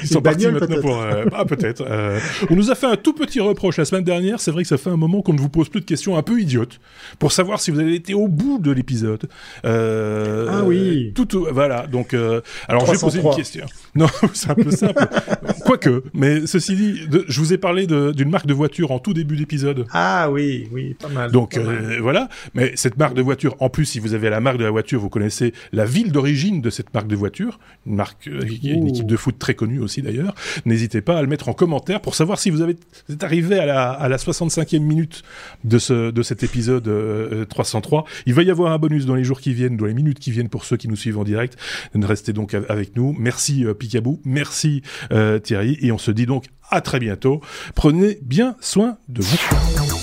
Ils sont partis maintenant pour... Euh, ah peut-être. Euh, on nous a fait un tout petit reproche la semaine dernière. C'est vrai que ça fait un moment qu'on ne vous pose plus de questions un peu idiotes pour savoir si vous avez été au bout de l'épisode. ah oui. Tout, voilà. Donc alors je vais poser une question. <laughs> Non, c'est un peu simple. Quoique, mais ceci dit, je vous ai parlé d'une marque de voiture en tout début d'épisode. Ah oui, oui, pas mal. Donc voilà. Mais cette marque de voiture, en plus, si vous avez la marque de la voiture, vous connaissez la ville d'origine de cette marque de voiture, une marque, euh, une équipe de foot très connue aussi d'ailleurs. N'hésitez pas à le mettre en commentaire pour savoir si vous, avez, êtes arrivé à la, à la 65e minute de, ce, de cet épisode 303. Euh, Il va y avoir un bonus dans les jours qui viennent, dans les minutes qui viennent pour ceux qui nous suivent en direct. Restez donc avec nous. Merci euh, Picabou, merci Thierry, et on se dit donc à très bientôt. Prenez bien soin de vous.